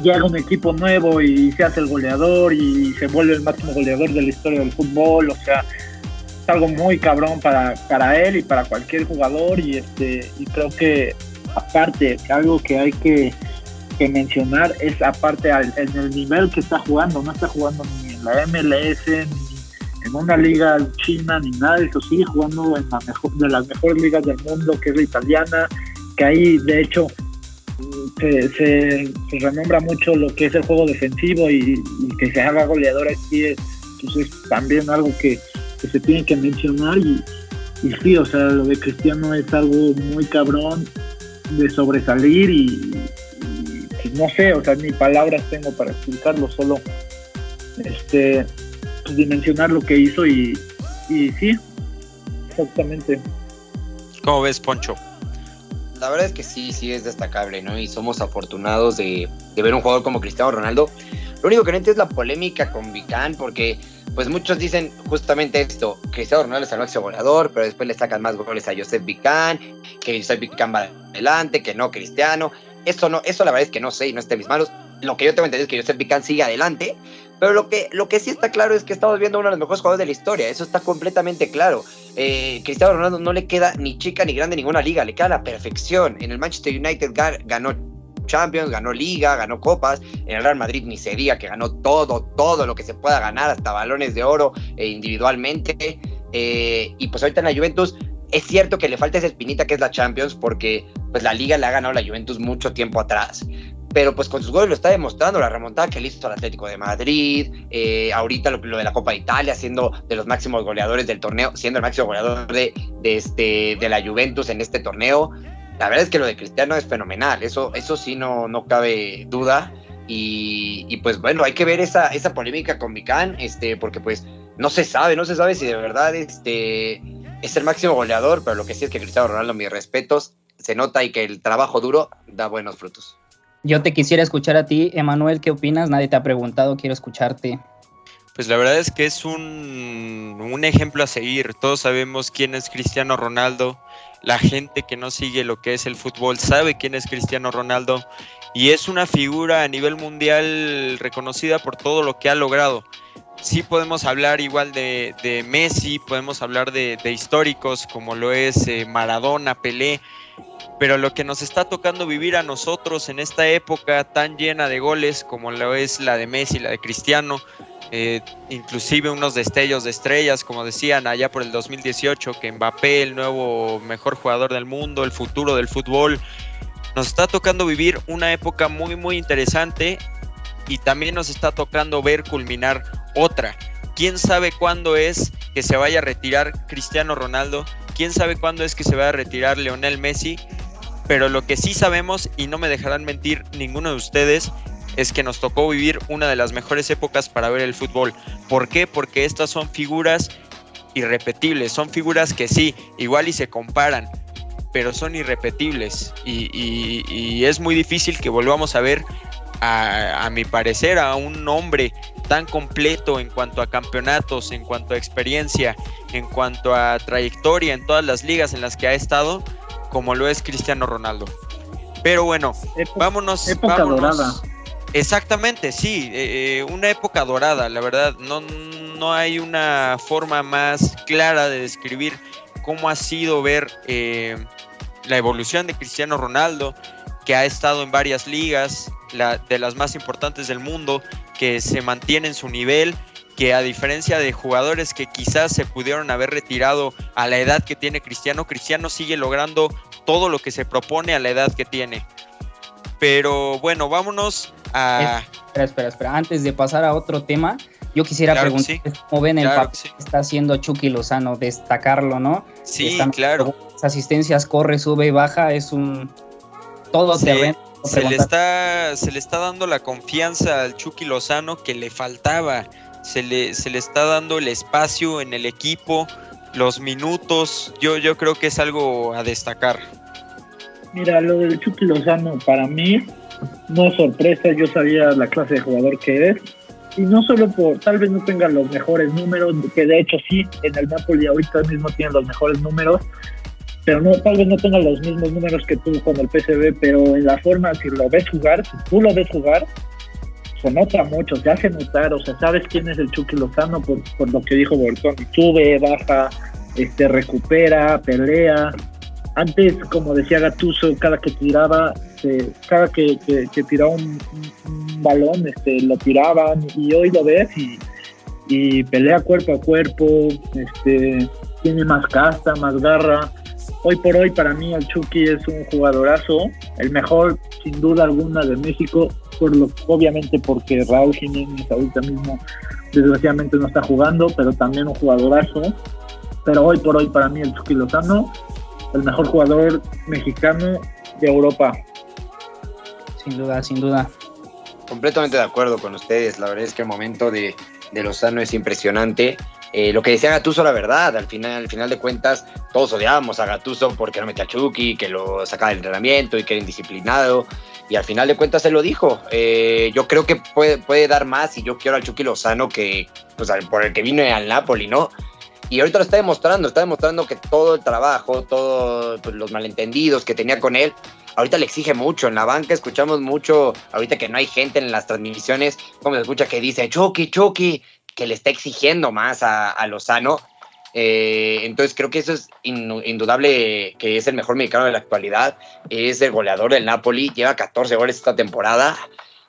llega un equipo nuevo y se hace el goleador y se vuelve el máximo goleador de la historia del fútbol, o sea, es algo muy cabrón para, para él y para cualquier jugador y este y creo que aparte algo que hay que que mencionar es aparte en el nivel que está jugando, no está jugando ni en la MLS, ni en una liga china, ni nada eso, sigue jugando en la mejor, de las mejores ligas del mundo, que es la italiana, que ahí de hecho se, se, renombra mucho lo que es el juego defensivo y, que se haga goleador aquí es, también algo que, se tiene que mencionar y, y sí, o sea, lo de Cristiano es algo muy cabrón de sobresalir y, no sé, o sea, ni palabras tengo para explicarlo, solo este pues, dimensionar lo que hizo y, y sí, exactamente. ¿Cómo ves, Poncho? La verdad es que sí, sí es destacable, ¿no? Y somos afortunados de, de ver un jugador como Cristiano Ronaldo. Lo único que no entiendo es la polémica con Vicán, porque pues muchos dicen justamente esto, Cristiano Ronaldo es el máximo goleador, pero después le sacan más goles a Joseph Vicán, que Joseph Vicán va adelante, que no Cristiano. Eso no, eso la verdad es que no sé y no esté en mis manos. Lo que yo tengo entendido es que Joseph Pican sigue adelante, pero lo que, lo que sí está claro es que estamos viendo uno de los mejores jugadores de la historia. Eso está completamente claro. Eh, Cristiano Ronaldo no le queda ni chica ni grande ninguna liga, le queda la perfección. En el Manchester United ganó Champions, ganó Liga, ganó Copas. En el Real Madrid ni se que ganó todo, todo lo que se pueda ganar, hasta balones de oro eh, individualmente. Eh, y pues ahorita en la Juventus es cierto que le falta esa espinita que es la Champions, porque pues la liga le ha ganado la Juventus mucho tiempo atrás. Pero pues con sus goles lo está demostrando, la remontada que le hizo al Atlético de Madrid, eh, ahorita lo, de la Copa de Italia, siendo de los máximos goleadores del torneo, siendo el máximo goleador de, este, de la Juventus en este torneo. La verdad es que lo de Cristiano es fenomenal, eso, eso sí no, no cabe duda. Y, pues bueno, hay que ver esa, esa polémica con Vicán, este, porque pues no se sabe, no se sabe si de verdad este, es el máximo goleador, pero lo que sí es que Cristiano Ronaldo, mis respetos, se nota y que el trabajo duro da buenos frutos. Yo te quisiera escuchar a ti, Emanuel, ¿qué opinas? Nadie te ha preguntado, quiero escucharte. Pues la verdad es que es un, un ejemplo a seguir. Todos sabemos quién es Cristiano Ronaldo. La gente que no sigue lo que es el fútbol sabe quién es Cristiano Ronaldo. Y es una figura a nivel mundial reconocida por todo lo que ha logrado sí podemos hablar igual de, Messi, podemos hablar de, históricos como lo es eh, Maradona, Pelé, pero lo que nos está tocando vivir a nosotros en esta época tan llena de goles como lo es la de Messi, la de Cristiano, eh, inclusive unos destellos de estrellas, como decían allá por el 2018, que Mbappé, el nuevo mejor jugador del mundo, el futuro del fútbol, nos está tocando vivir una época muy muy interesante y también nos está tocando ver culminar otra. ¿Quién sabe cuándo es que se vaya a retirar Cristiano Ronaldo? ¿Quién sabe cuándo es que se vaya a retirar Leonel Messi? Pero lo que sí sabemos, y no me dejarán mentir ninguno de ustedes, es que nos tocó vivir una de las mejores épocas para ver el fútbol. ¿Por qué? Porque estas son figuras irrepetibles, son figuras que sí, igual y se comparan, pero son irrepetibles. Y, es muy difícil que volvamos a ver, a, a mi parecer, a un hombre tan completo en cuanto a campeonatos, en cuanto a experiencia, en cuanto a trayectoria en todas las ligas en las que ha estado, como lo es Cristiano Ronaldo. Pero bueno, vámonos. Época dorada. Exactamente, sí, eh, eh, una época dorada, la verdad. No, no hay una forma más clara de describir cómo ha sido ver eh, la evolución de Cristiano Ronaldo, que ha estado en varias ligas, la, de las más importantes del mundo, que se mantiene en su nivel, que a diferencia de jugadores que quizás se pudieron haber retirado a la edad que tiene Cristiano, Cristiano sigue logrando todo lo que se propone a la edad que tiene. Pero bueno, vámonos a... Espera, espera, espera. Antes de pasar a otro tema, yo quisiera preguntar cómo ven el papel que está haciendo Chucky Lozano, destacarlo, ¿no? Sí, claro. asistencias corre, sube y baja, es un todo terreno se le, está, se le está dando la confianza al Chucky Lozano que le faltaba. Se le, se le está dando el espacio en el equipo, los minutos. Yo, yo creo que es algo a destacar. Mira, lo del Chucky Lozano para mí no es sorpresa. Yo sabía la clase de jugador que es. Y no solo por, tal vez no tenga los mejores números, que de hecho sí, en el Napoli ahorita mismo tiene los mejores números, pero no, tal vez no tenga los mismos números que tú con el PCB, pero en la forma, si lo ves jugar, si tú lo ves jugar, se nota mucho, se hace notar, o sea, sabes quién es el Chucky Lozano por, por lo que dijo Bortón, sube, baja, este, recupera, pelea. Antes, como decía Gatuso, cada que tiraba, cada que, que, tiraba un, balón, este, lo tiraban y hoy lo ves y, y pelea cuerpo a cuerpo, este, tiene más casta, más garra hoy por hoy para mí el Chucky es un jugadorazo, el mejor sin duda alguna de México, por lo, obviamente porque Raúl Jiménez ahorita mismo desgraciadamente no está jugando, pero también un jugadorazo. Pero hoy por hoy para mí el Chucky Lozano, el mejor jugador mexicano de Europa. Sin duda, sin duda. Completamente de acuerdo con ustedes. La verdad es que el momento de, de Lozano es impresionante. Eh, lo que decía Gatuso, la verdad, al final, al final de cuentas, todos odiábamos a Gatuso porque no metía a Chucky, que lo sacaba del entrenamiento y que era indisciplinado. Y al final de cuentas se lo dijo. Eh, yo creo que puede, puede dar más y yo quiero al Chucky Lozano que, pues, por el que vino al Napoli, ¿no? Y ahorita lo está demostrando, está demostrando que todo el trabajo, todos pues, los malentendidos que tenía con él, ahorita le exige mucho. En la banca escuchamos mucho, ahorita que no hay gente en las transmisiones, como se escucha que dice, Chucky, Chucky, que le está exigiendo más a, Lozano. Eh, entonces creo que eso es indudable que es el mejor mexicano de la actualidad. Es el goleador del Napoli, lleva 14 goles esta temporada.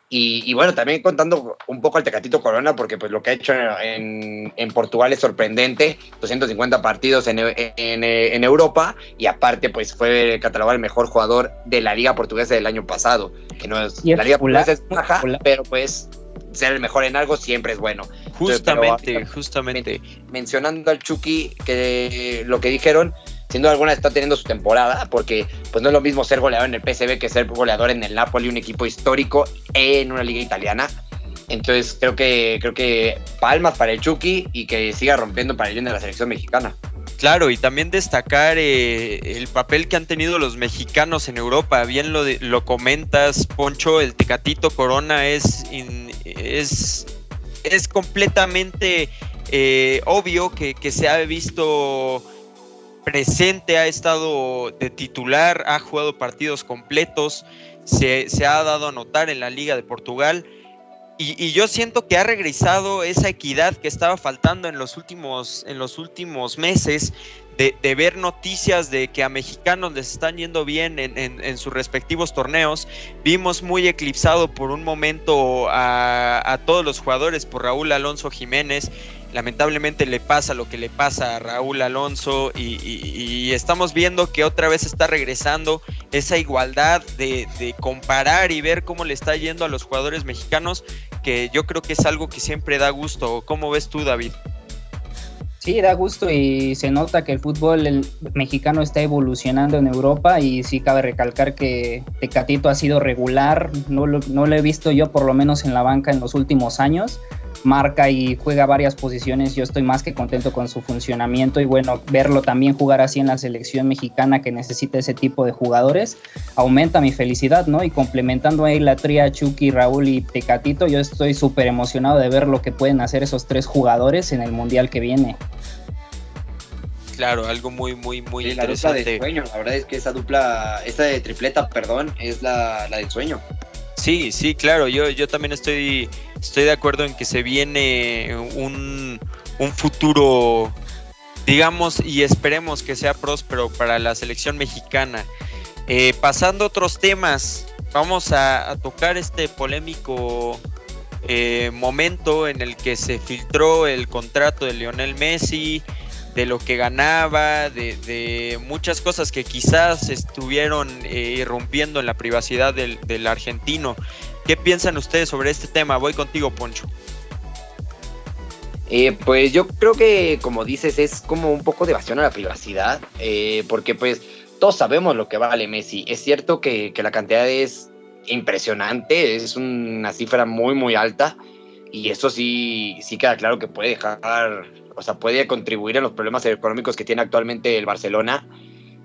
Y, bueno, también contando un poco al Tecatito Corona, porque pues lo que ha hecho en, Portugal es sorprendente, 250 partidos en, en, Europa, y aparte pues fue catalogado el mejor jugador de la liga portuguesa del año pasado, que no es, la liga portuguesa es baja, pero pues ser el mejor en algo siempre es bueno. Justamente, justamente. mencionando al Chucky, que lo que dijeron, sin duda alguna está teniendo su temporada, porque pues no es lo mismo ser goleador en el PSV que ser goleador en el Napoli, un equipo histórico en una liga italiana. Entonces creo que, creo que palmas para el Chucky y que siga rompiendo para el bien de la selección mexicana. Claro, y también destacar eh, el papel que han tenido los mexicanos en Europa. Bien lo, lo comentas, Poncho, el Tecatito Corona es, es, es completamente eh, obvio que, que se ha visto presente, ha estado de titular, ha jugado partidos completos, se, se, ha dado a notar en la Liga de Portugal. Y, yo siento que ha regresado esa equidad que estaba faltando en los últimos, en los últimos meses, de, ver noticias de que a mexicanos les están yendo bien en, sus respectivos torneos. Vimos muy eclipsado por un momento a, a todos los jugadores por Raúl Alonso Jiménez lamentablemente le pasa lo que le pasa a Raúl Alonso y, estamos viendo que otra vez está regresando esa igualdad de, comparar y ver cómo le está yendo a los jugadores mexicanos, que yo creo que es algo que siempre da gusto. ¿Cómo ves tú, David? Sí, da gusto y se nota que el fútbol mexicano está evolucionando en Europa y sí cabe recalcar que Tecatito ha sido regular, no no lo he visto yo por lo menos en la banca en los últimos años marca y juega varias posiciones. Yo estoy más que contento con su funcionamiento y bueno, verlo también jugar así en la selección mexicana que necesita ese tipo de jugadores aumenta mi felicidad, ¿no? Y complementando ahí la tría Chucky, Raúl y Tecatito, yo estoy súper emocionado de ver lo que pueden hacer esos tres jugadores en el mundial que viene. Claro, algo muy, muy, muy interesante. La dupla de sueño, la verdad es que esa dupla, esta de tripleta, perdón, es la, la del sueño. Sí, sí, claro, yo, yo también estoy, estoy de acuerdo en que se viene un, futuro, digamos, y esperemos que sea próspero para la selección mexicana. Eh, pasando a otros temas, vamos a, tocar este polémico eh, momento en el que se filtró el contrato de Lionel Messi, de lo que ganaba, de, muchas cosas que quizás estuvieron eh, irrumpiendo en la privacidad del, argentino. ¿Qué piensan ustedes sobre este tema? Voy contigo, Poncho. Eh, pues yo creo que, como dices, es como un poco de evasión a la privacidad, porque pues todos sabemos lo que vale Messi. Es cierto que la cantidad es impresionante, es una cifra muy, muy alta, y eso sí, sí queda claro que puede dejar o sea, puede contribuir en los problemas económicos que tiene actualmente el Barcelona.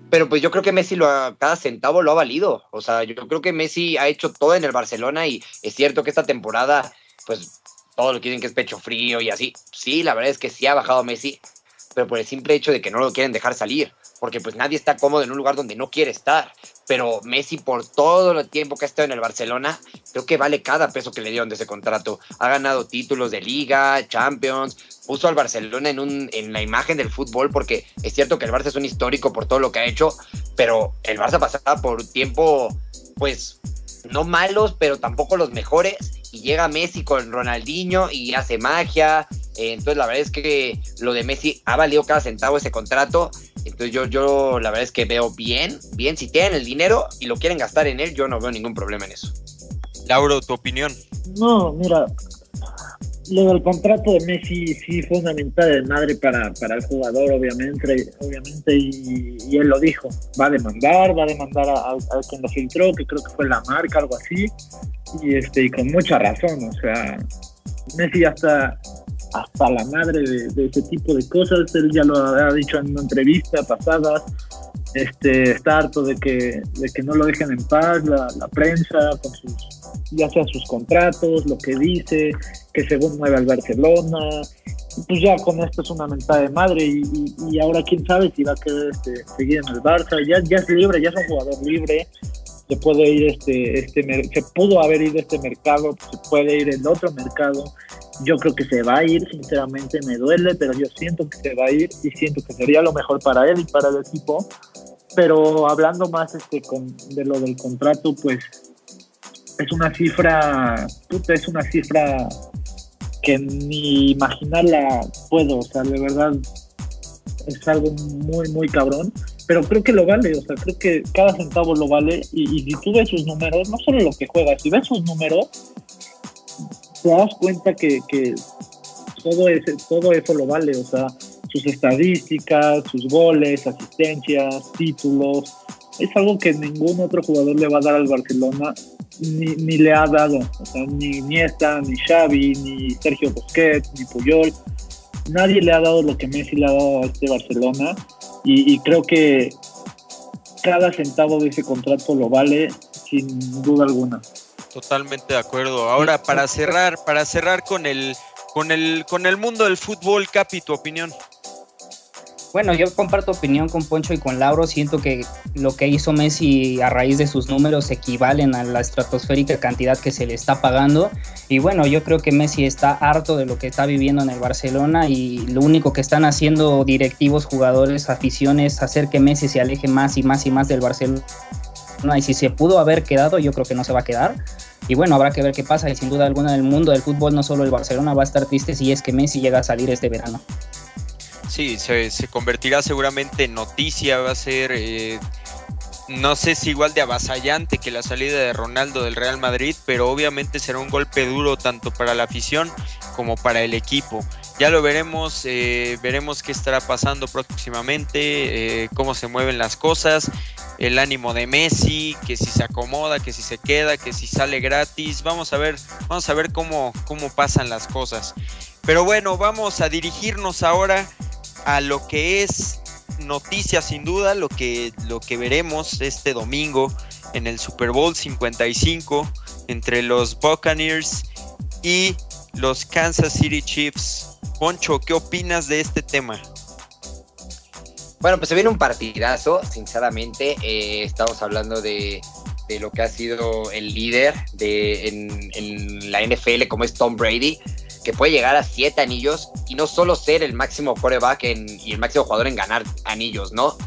Pero pues yo creo que Messi lo ha, cada centavo lo ha valido. O sea, yo creo que Messi ha hecho todo en el Barcelona y es cierto que esta temporada, pues todos lo quieren que es pecho frío y así. Sí, la verdad es que sí ha bajado Messi, pero por el simple hecho de que no lo quieren dejar salir porque pues nadie está cómodo en un lugar donde no quiere estar. Pero Messi por todo el tiempo que ha estado en el Barcelona, creo que vale cada peso que le dieron de ese contrato. Ha ganado títulos de liga, Champions, puso al Barcelona en, un, en la imagen del fútbol, porque es cierto que el Barça es un histórico por todo lo que ha hecho, pero el Barça pasaba por tiempo, pues, no malos, pero tampoco los mejores. Y llega Messi con Ronaldinho y hace magia. entonces la verdad es que lo de Messi ha valido cada centavo ese contrato entonces yo, yo la verdad es que veo bien, bien, si tienen el dinero y lo quieren gastar en él, yo no veo ningún problema en eso. Lauro, tu opinión. No, mira, lo del contrato de Messi sí fue una mentada de madre para, para el jugador, obviamente, obviamente y, él lo dijo, va a demandar, va a demandar a, quien lo filtró, que creo que fue la marca, algo así, y este, y con mucha razón, o sea, Messi ya está hasta la madre de, ese tipo de cosas. Él ya lo ha dicho en una entrevista pasada. Este, está harto de que, de que no lo dejen en paz la, prensa, con sus, ya sea sus contratos, lo que dice, que según mueve al Barcelona. Pues ya con esto es una mentada de madre y, y, ahora quién sabe si va a querer este, seguir en el Barça. Ya, ya es libre, ya es un jugador libre se puede ir este, este, se pudo haber ido este mercado, se puede ir en otro mercado. Yo creo que se va a ir, sinceramente me duele, pero yo siento que se va a ir y siento que sería lo mejor para él y para el equipo. Pero hablando más este, con, de lo del contrato, pues es una cifra, puta, es una cifra que ni imaginarla puedo, o sea, de verdad es algo muy, muy cabrón pero creo que lo vale, o sea, creo que cada centavo lo vale y, si tú ves sus números, no solo lo que juega, si ves sus números, te das cuenta que, todo, ese, todo eso lo vale, o sea, sus estadísticas, sus goles, asistencias, títulos, es algo que ningún otro jugador le va a dar al Barcelona ni, ni le ha dado. O sea, ni Iniesta, ni Xavi, ni Sergio Busquets, ni Puyol. Nadie le ha dado lo que Messi le ha dado a este Barcelona. Y creo que cada centavo de ese contrato lo vale sin duda alguna. Totalmente de acuerdo. Ahora, para cerrar, para cerrar con el, con el, con el mundo del fútbol, Capi, tu opinión. Bueno, yo comparto opinión con Poncho y con Lauro. Siento que lo que hizo Messi a raíz de sus números equivalen a la estratosférica cantidad que se le está pagando. Y bueno, yo creo que Messi está harto de lo que está viviendo en el Barcelona y lo único que están haciendo directivos, jugadores, aficiones, es hacer que Messi se aleje más y más y más del Barcelona. Y si se pudo haber quedado, yo creo que no se va a quedar. Y bueno, habrá que ver qué pasa. Y sin duda alguna, el mundo del fútbol, no solo el Barcelona va a estar triste si es que Messi llega a salir este verano. Sí, se, se convertirá seguramente en noticia, va a ser, eh, no sé si igual de avasallante que la salida de Ronaldo del Real Madrid, pero obviamente será un golpe duro tanto para la afición como para el equipo. Ya lo veremos, eh, veremos qué estará pasando próximamente, eh, cómo se mueven las cosas, el ánimo de Messi, que si se acomoda, que si se queda, que si sale gratis. Vamos a ver, vamos a ver cómo, cómo pasan las cosas. Pero bueno, vamos a dirigirnos ahora a lo que es noticia sin duda, lo que, lo que veremos este domingo en el Super Bowl 55 entre los Buccaneers y los Kansas City Chiefs. Poncho, ¿qué opinas de este tema? Bueno, pues se viene un partidazo, sinceramente. Eh, estamos hablando de, de, lo que ha sido el líder de, en, en la NFL, como es Tom Brady que puede llegar a siete anillos y no solo ser el máximo quarterback y el máximo jugador en ganar anillos, ¿no?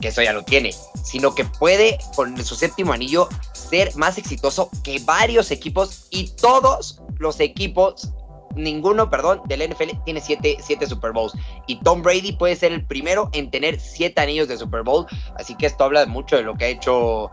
Que eso ya lo tiene, sino que puede con su séptimo anillo ser más exitoso que varios equipos y todos los equipos, ninguno, perdón, del NFL tiene siete, siete Super Bowls. Y Tom Brady puede ser el primero en tener siete anillos de Super Bowl. Así que esto habla mucho de lo que ha hecho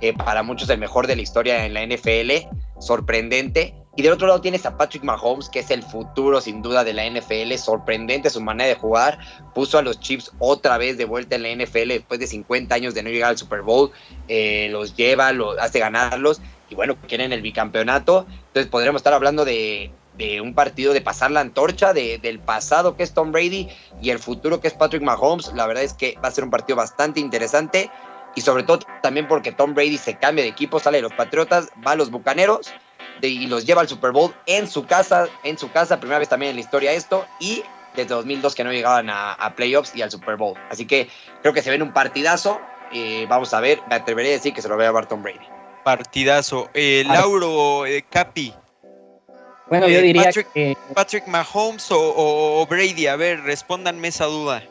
eh, para muchos el mejor de la historia en la NFL. Sorprendente. Y del otro lado tienes a Patrick Mahomes, que es el futuro sin duda de la NFL. Sorprendente su manera de jugar. Puso a los Chiefs otra vez de vuelta en la NFL después de 50 años de no llegar al Super Bowl. Eh, los lleva, los hace ganarlos. Y bueno, quieren el bicampeonato. Entonces podríamos estar hablando de, de un partido de pasar la antorcha de, del pasado que es Tom Brady y el futuro que es Patrick Mahomes. La verdad es que va a ser un partido bastante interesante. Y sobre todo también porque Tom Brady se cambia de equipo, sale de los Patriotas, va a los Bucaneros y los lleva al Super Bowl en su casa, en su casa, primera vez también en la historia esto, y desde 2002 que no llegaban a, playoffs y al Super Bowl. Así que creo que se ven un partidazo. Eh, vamos a ver, me atreveré a decir que se lo ve a Barton Brady. Partidazo. Eh, Lauro eh, Capi. Bueno, yo diría Patrick, que. Patrick Mahomes o, o Brady, a ver, respóndanme esa duda.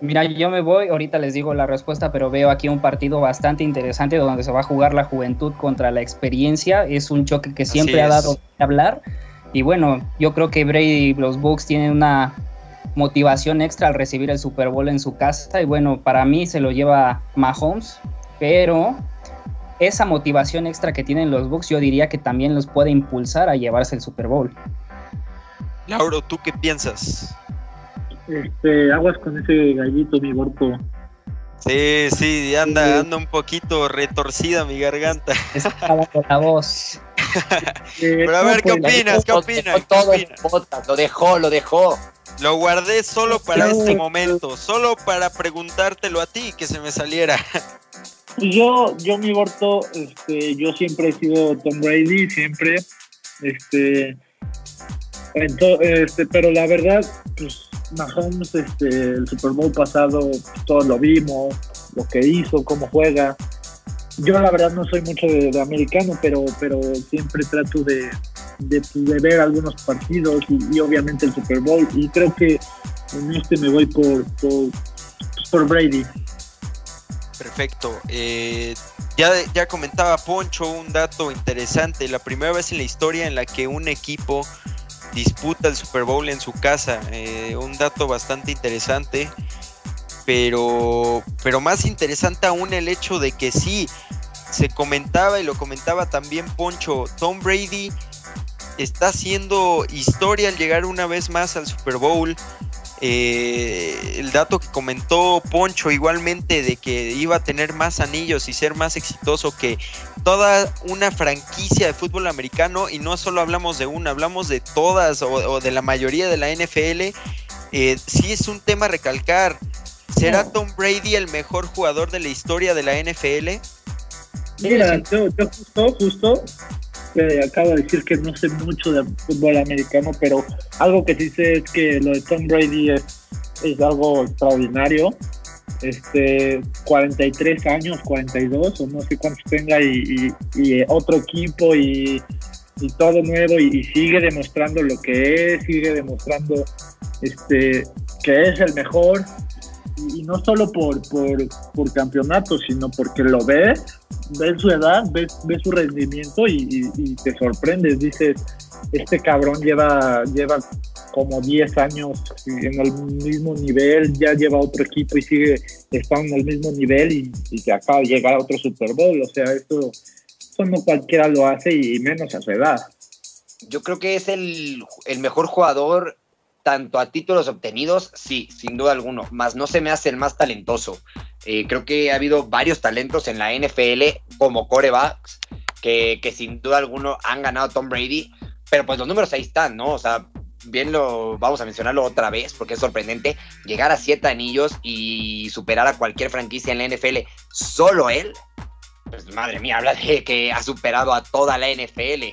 Mira, yo me voy, ahorita les digo la respuesta, pero veo aquí un partido bastante interesante donde se va a jugar la juventud contra la experiencia. Es un choque que siempre ha dado que hablar. Y bueno, yo creo que Brady y los Bucks tienen una motivación extra al recibir el Super Bowl en su casa. Y bueno, para mí se lo lleva Mahomes, pero esa motivación extra que tienen los Bucks yo diría que también los puede impulsar a llevarse el Super Bowl. Lauro, ¿tú qué piensas? Este, aguas con ese gallito, mi gordo. Sí, sí, anda, anda un poquito retorcida mi garganta. [laughs] Estaba con la voz. [laughs] Pero a ver, ¿qué opinas? ¿Qué opinas? Todo lo dejó, lo dejó. Lo guardé solo para este momento, solo para preguntártelo a ti, que se me saliera. [laughs] Yo, yo mi gordo, este, yo siempre he sido Tom Brady, siempre, este, este, pero la verdad, pues Mahomes, este, el Super Bowl pasado, todos lo vimos, lo que hizo, cómo juega. Yo la verdad no soy mucho de, americano, pero, pero siempre trato de, de, ver algunos partidos y, obviamente el Super Bowl. Y creo que en este me voy por, por, por Brady. Perfecto. Eh, ya, ya comentaba Poncho un dato interesante. La primera vez en la historia en la que un equipo disputa el Super Bowl en su casa. Eh, un dato bastante interesante. Pero, pero más interesante aún el hecho de que sí, se comentaba y lo comentaba también Poncho, Tom Brady está haciendo historia al llegar una vez más al Super Bowl. Eh, el dato que comentó Poncho igualmente de que iba a tener más anillos y ser más exitoso que toda una franquicia de fútbol americano y no solo hablamos de una, hablamos de todas o, de la mayoría de la NFL, eh, sí es un tema a recalcar. ¿Será Tom Brady el mejor jugador de la historia de la NFL? Mira, yo, justo, justo acabo de decir que no sé mucho de fútbol americano, pero algo que sí sé es que lo de Tom Brady es, algo extraordinario. Este, 43 años, 42 o no sé cuántos tenga y, y, otro equipo y, y todo nuevo y, sigue demostrando lo que es, sigue demostrando este, que es el mejor y, no solo por, por, por sino porque lo ves ves su edad, ves, su rendimiento y, te sorprendes, dices, este cabrón lleva, lleva como 10 años en el mismo nivel, ya lleva otro equipo y sigue estando en el mismo nivel y, y acaba de llegar a otro Super Bowl, o sea, esto, eso no cualquiera lo hace y menos a su edad. Yo creo que es el, el mejor jugador tanto a títulos obtenidos, sí, sin duda alguno, más no se me hace el más talentoso. Eh, creo que ha habido varios talentos en la NFL como corebacks que, que sin duda alguno han ganado Tom Brady, pero pues los números ahí están, ¿no? O sea, bien lo vamos a mencionarlo otra vez porque es sorprendente llegar a siete anillos y superar a cualquier franquicia en la NFL, solo él. Pues madre mía, habla de que ha superado a toda la NFL,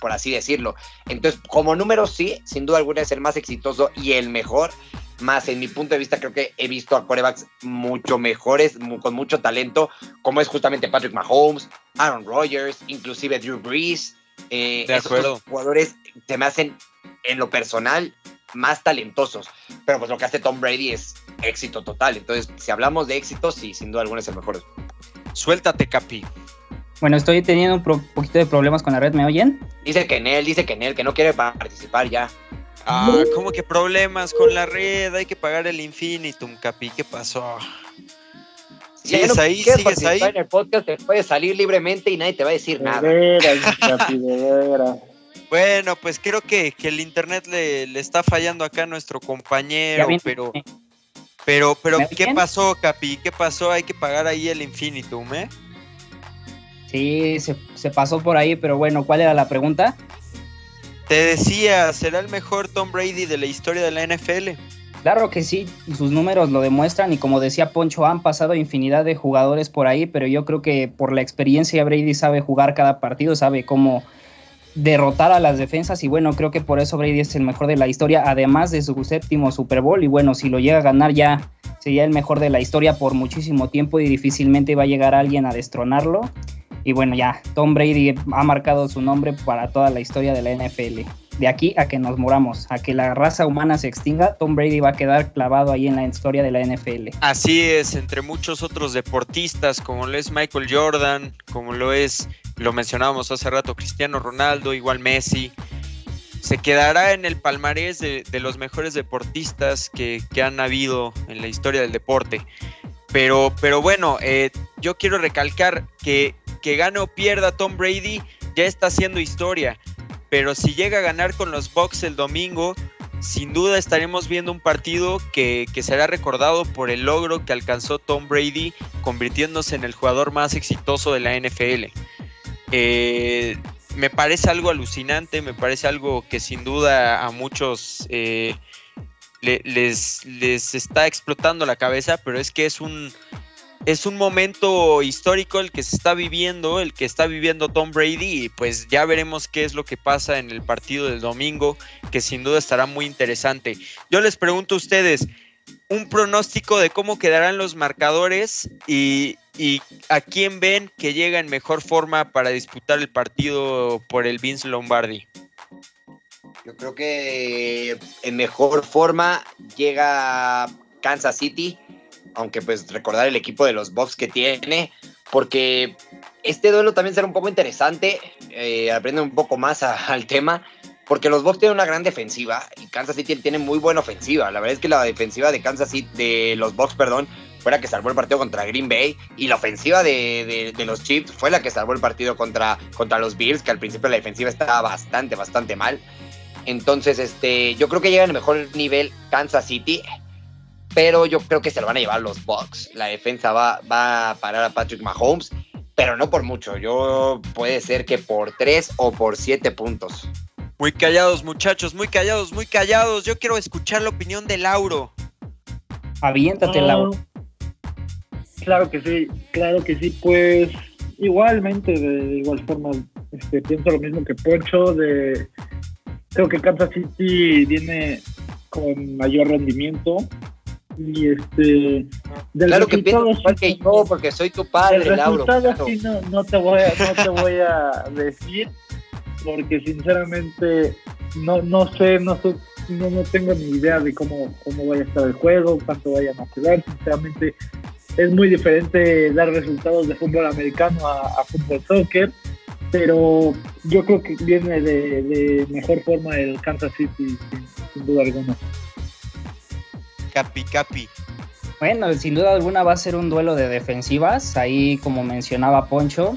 por así decirlo. Entonces, como número sí, sin duda alguna es el más exitoso y el mejor, más en mi punto de vista creo que he visto a corebacks mucho mejores, con mucho talento, como es justamente Patrick Mahomes, Aaron Rodgers, inclusive Drew Brees. Eh, de acuerdo. jugadores se me hacen en lo personal más talentosos, pero pues lo que hace Tom Brady es éxito total. Entonces, si hablamos de éxito, sí, sin duda alguna es el mejor. Suéltate, Capi. Bueno, estoy teniendo un poquito de problemas con la red, ¿me oyen? Dice que en él, dice que en él, que no quiere participar ya. Ah, ¿cómo que problemas con la red? Hay que pagar el infinitum, Capi. ¿Qué pasó? ¿Sigues ahí? ¿Sigues ahí? En el podcast te puedes salir libremente y nadie te va a decir nada. [laughs] Bueno, pues creo que, el internet le, está fallando acá a nuestro compañero, pero, pero, pero, ¿qué pasó, Capi? ¿Qué pasó? Hay que pagar ahí el infinitum, ¿eh? Sí, se, se pasó por ahí, pero bueno, ¿cuál era la pregunta? Te decía, ¿será el mejor Tom Brady de la historia de la NFL? Claro que sí, sus números lo demuestran y como decía Poncho, han pasado infinidad de jugadores por ahí, pero yo creo que por la experiencia Brady sabe jugar cada partido, sabe cómo derrotar a las defensas y bueno, creo que por eso Brady es el mejor de la historia, además de su séptimo Super Bowl y bueno, si lo llega a ganar ya sería el mejor de la historia por muchísimo tiempo y difícilmente va a llegar alguien a destronarlo. Y bueno, ya, Tom Brady ha marcado su nombre para toda la historia de la NFL. De aquí a que nos moramos, a que la raza humana se extinga, Tom Brady va a quedar clavado ahí en la historia de la NFL. Así es, entre muchos otros deportistas, como lo es Michael Jordan, como lo es, lo mencionábamos hace rato, Cristiano Ronaldo, igual Messi. Se quedará en el palmarés de, los mejores deportistas que, que han habido en la historia del deporte. Pero, pero bueno, eh, yo quiero recalcar que que gane o pierda Tom Brady ya está haciendo historia. Pero si llega a ganar con los Bucks el domingo, sin duda estaremos viendo un partido que, será recordado por el logro que alcanzó Tom Brady, convirtiéndose en el jugador más exitoso de la NFL. Eh, me parece algo alucinante, me parece algo que sin duda a muchos eh, les, les está explotando la cabeza, pero es que es un, es un momento histórico el que se está viviendo, el que está viviendo Tom Brady y pues ya veremos qué es lo que pasa en el partido del domingo, que sin duda estará muy interesante. Yo les pregunto a ustedes, un pronóstico de cómo quedarán los marcadores y, a quién ven que llega en mejor forma para disputar el partido por el Vince Lombardi. Yo creo que en mejor forma llega Kansas City aunque pues recordar el equipo de los Bucks que tiene, porque este duelo también será un poco interesante, eh, aprende un poco más al tema, porque los Bucks tienen una gran defensiva y Kansas City tiene muy buena ofensiva. La verdad es que la defensiva de Kansas City, de los Bucks, perdón, fue la que salvó el partido contra Green Bay y la ofensiva de, los Chiefs fue la que salvó el partido contra, contra los Bills, que al principio la defensiva estaba bastante, bastante mal. Entonces, este, yo creo que llega al mejor nivel Kansas City, pero yo creo que se lo van a llevar los Bucks. La defensa va, va a parar a Patrick Mahomes, pero no por mucho. Yo puede ser que por tres o por siete puntos. Muy callados, muchachos, muy callados, muy callados. Yo quiero escuchar la opinión de Lauro. Aviéntate, Lauro. Claro que sí, claro que sí, pues igualmente, de igual forma, este, pienso lo mismo que Poncho, de creo que Kansas City viene con mayor rendimiento y este claro que pienso igual que yo porque soy tu padre Lauro claro. sí no, no te voy a no te voy a decir porque sinceramente no no sé no sé no, no tengo ni idea de cómo cómo vaya a estar el juego cuánto vayan a quedar sinceramente es muy diferente dar resultados de fútbol americano a, fútbol soccer, pero yo creo que viene de, mejor forma el Kansas City, sin, duda alguna. Capi. Bueno, sin duda alguna va a ser un duelo de defensivas. Ahí, como mencionaba Poncho,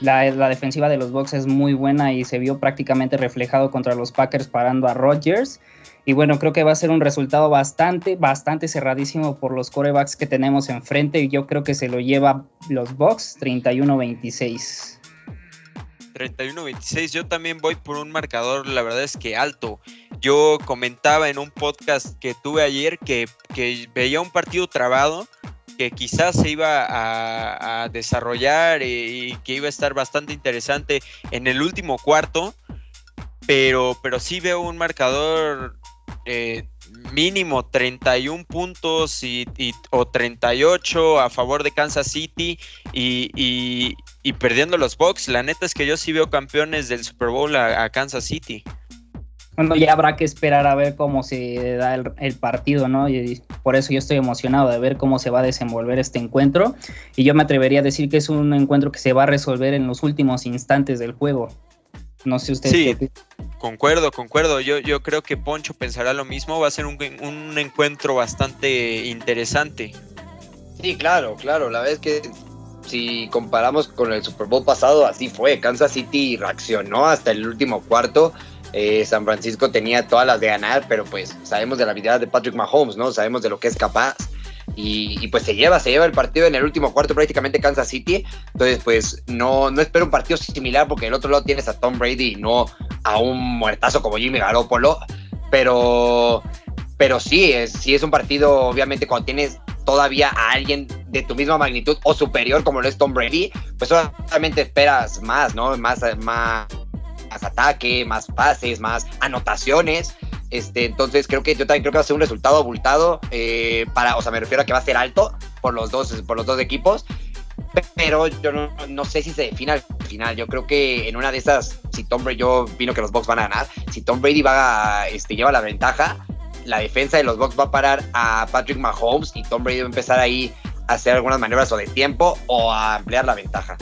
la, la, defensiva de los Bucks es muy buena y se vio prácticamente reflejado contra los Packers parando a Rodgers. Y bueno, creo que va a ser un resultado bastante, bastante cerradísimo por los corebacks que tenemos enfrente. Y yo creo que se lo lleva los Bucks 31-26. 31-26, yo también voy por un marcador, la verdad es que alto. Yo comentaba en un podcast que tuve ayer que, veía un partido trabado, que quizás se iba a, desarrollar y, y, que iba a estar bastante interesante en el último cuarto, pero, pero sí veo un marcador eh, mínimo 31 puntos y, o 38 a favor de Kansas City y, perdiendo los Bucks. La neta es que yo sí veo campeones del Super Bowl a, Kansas City. Bueno, ya habrá que esperar a ver cómo se da el, partido, ¿no? Y por eso yo estoy emocionado de ver cómo se va a desenvolver este encuentro. Y yo me atrevería a decir que es un encuentro que se va a resolver en los últimos instantes del juego. No sé usted. Sí, concuerdo, concuerdo. Yo, yo creo que Poncho pensará lo mismo. Va a ser un, encuentro bastante interesante. Sí, claro, claro. La verdad es que si comparamos con el Super Bowl pasado, así fue. Kansas City reaccionó hasta el último cuarto. Eh, San Francisco tenía todas las de ganar, pero pues sabemos de la habilidad de Patrick Mahomes, ¿no? Sabemos de lo que es capaz. Y, pues se lleva, se lleva el partido en el último cuarto prácticamente Kansas City. Entonces, pues no, no espero un partido similar porque el otro lado tienes a Tom Brady y no a un muertazo como Jimmy Garoppolo. Pero, pero sí, es, sí es un partido, obviamente, cuando tienes todavía a alguien de tu misma magnitud o superior como lo es Tom Brady, pues obviamente esperas más, ¿no? Más, más, más ataque, más pases, más anotaciones. Este, entonces creo que yo también creo que va a ser un resultado abultado eh, para, o sea, me refiero a que va a ser alto por los dos, por los dos equipos, pero yo no, sé si se define al final. Yo creo que en una de esas, si Tom Brady, yo vino que los Bucks van a ganar, si Tom Brady va a, este, lleva la ventaja, la defensa de los Bucks va a parar a Patrick Mahomes y Tom Brady va a empezar ahí a hacer algunas maniobras o de tiempo o a ampliar la ventaja.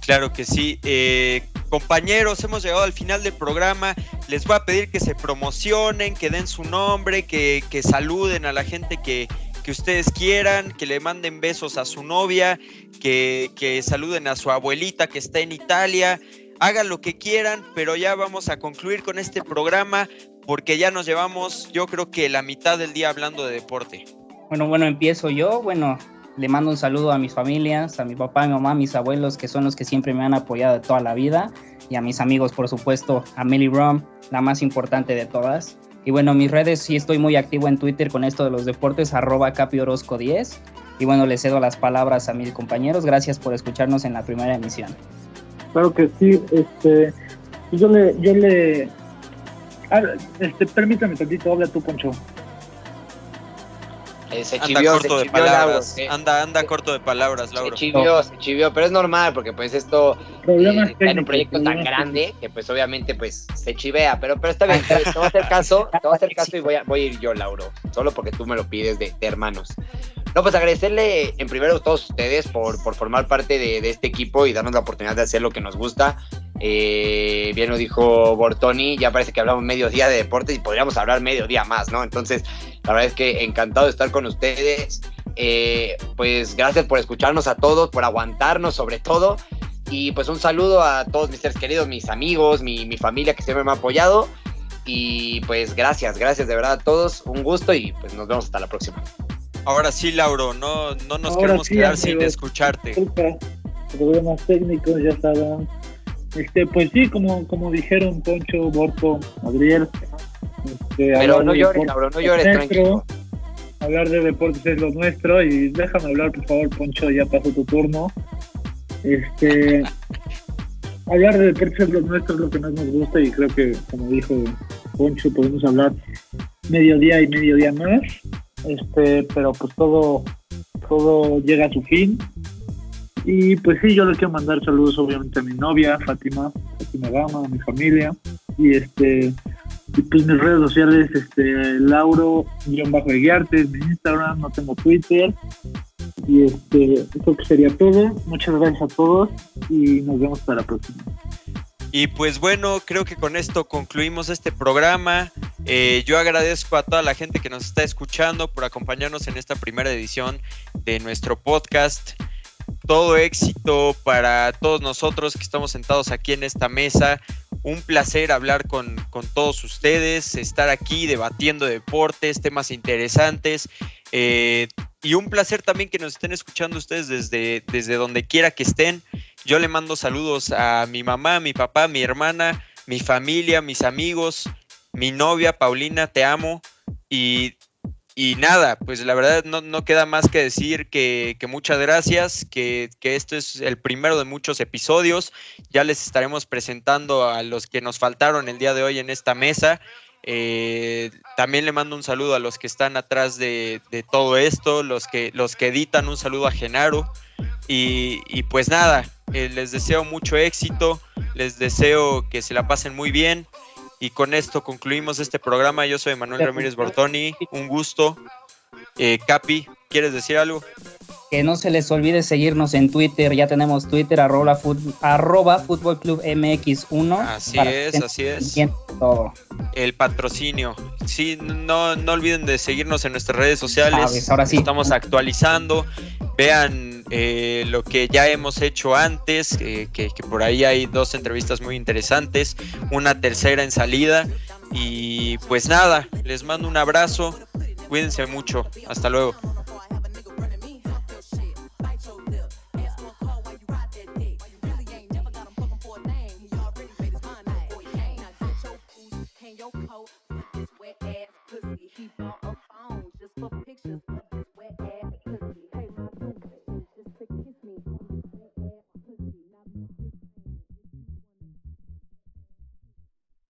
Claro que sí. Eh, compañeros, hemos llegado al final del programa. Les voy a pedir que se promocionen, que den su nombre, que, saluden a la gente que, ustedes quieran, que le manden besos a su novia, que, que saluden a su abuelita que está en Italia. Hagan lo que quieran, pero ya vamos a concluir con este programa porque ya nos llevamos, yo creo que la mitad del día hablando de deporte. Bueno, bueno, empiezo yo. Bueno, le mando un saludo a mis familias, a mi papá, a mi mamá, a mis abuelos, que son los que siempre me han apoyado de toda la vida, y a mis amigos, por supuesto, a Melly Rom, la más importante de todas. Y bueno, mis redes sí estoy muy activo en Twitter con esto de los deportes, arroba capiorosco10. Y bueno, le cedo las palabras a mis compañeros. Gracias por escucharnos en la primera emisión. Claro que sí, este, yo le, yo le, ah, este, permítame tantito, habla tú, Poncho. Eh, se anda corto de palabras. anda, anda corto de palabras, Lauro. Se chivió, se chivió, pero es normal porque pues esto eh, está en un proyecto tan grande que pues obviamente pues se chivea, pero, pero está bien, te, voy a hacer caso, [laughs] te voy a hacer caso y voy a, voy a ir yo, Lauro, solo porque tú me lo pides de, hermanos. No, pues agradecerle en primero a todos ustedes por, por formar parte de, de, este equipo y darnos la oportunidad de hacer lo que nos gusta. Eh, bien lo dijo Bortoni, ya parece que hablamos medio día de deportes y podríamos hablar medio día más, ¿no? Entonces, la verdad es que encantado de estar con ustedes. Eh, pues gracias por escucharnos a todos, por aguantarnos sobre todo. Y pues un saludo a todos mis seres queridos, mis amigos, mi, mi familia que siempre me ha apoyado. Y pues gracias, gracias de verdad a todos. Un gusto y pues nos vemos hasta la próxima. Ahora sí, Lauro, no, no nos queremos quedar sin escucharte. Problemas técnicos, ya saben. Este, pues sí, como, como dijeron Poncho, Borto, Adriel. Este, Pero no llores, Lauro, no llores, tranquilo. Hablar de deportes es lo nuestro y déjame hablar, por favor, Poncho, ya pasó tu turno. Este, hablar de deportes es lo nuestro, es lo que más nos gusta y creo que, como dijo Poncho, podemos hablar mediodía y mediodía más. Este, pero pues todo, todo llega a su fin. Y pues sí, yo le quiero mandar saludos obviamente a mi novia, Fátima, Fátima Gama, a mi familia. Y este, y pues mis redes sociales, este, Lauro, guion bajo de Guiarte, mi Instagram, no tengo Twitter. Y este, eso que sería todo. Muchas gracias a todos y nos vemos para la próxima. Y pues bueno, creo que con esto concluimos este programa. Eh, yo agradezco a toda la gente que nos está escuchando por acompañarnos en esta primera edición de nuestro podcast. Todo éxito para todos nosotros que estamos sentados aquí en esta mesa. Un placer hablar con, todos ustedes, estar aquí debatiendo deportes, temas interesantes. Eh, y un placer también que nos estén escuchando ustedes desde, desde donde quiera que estén. Yo le mando saludos a mi mamá, mi papá, mi hermana, mi familia, mis amigos, mi novia, Paulina, te amo. Y, nada, pues la verdad no, queda más que decir que, muchas gracias, que, que, esto es el primero de muchos episodios. Ya les estaremos presentando a los que nos faltaron el día de hoy en esta mesa. Eh, también le mando un saludo a los que están atrás de, todo esto, los que, los que editan, un saludo a Genaro. Y, pues nada, eh, les deseo mucho éxito, les deseo que se la pasen muy bien. Y con esto concluimos este programa. Yo soy Manuel Ramírez Bortoni, un gusto. Eh, Capi, ¿quieres decir algo? Que no se les olvide seguirnos en Twitter, ya tenemos Twitter, arroba, arroba Fútbol Club MX1. Así es, así es. Todo. El patrocinio. Sí, no, no olviden de seguirnos en nuestras redes sociales. ahora sí. Estamos actualizando. Vean eh, lo que ya hemos hecho antes, que, que por ahí hay dos entrevistas muy interesantes, una tercera en salida. Y pues nada, les mando un abrazo, cuídense mucho, hasta luego.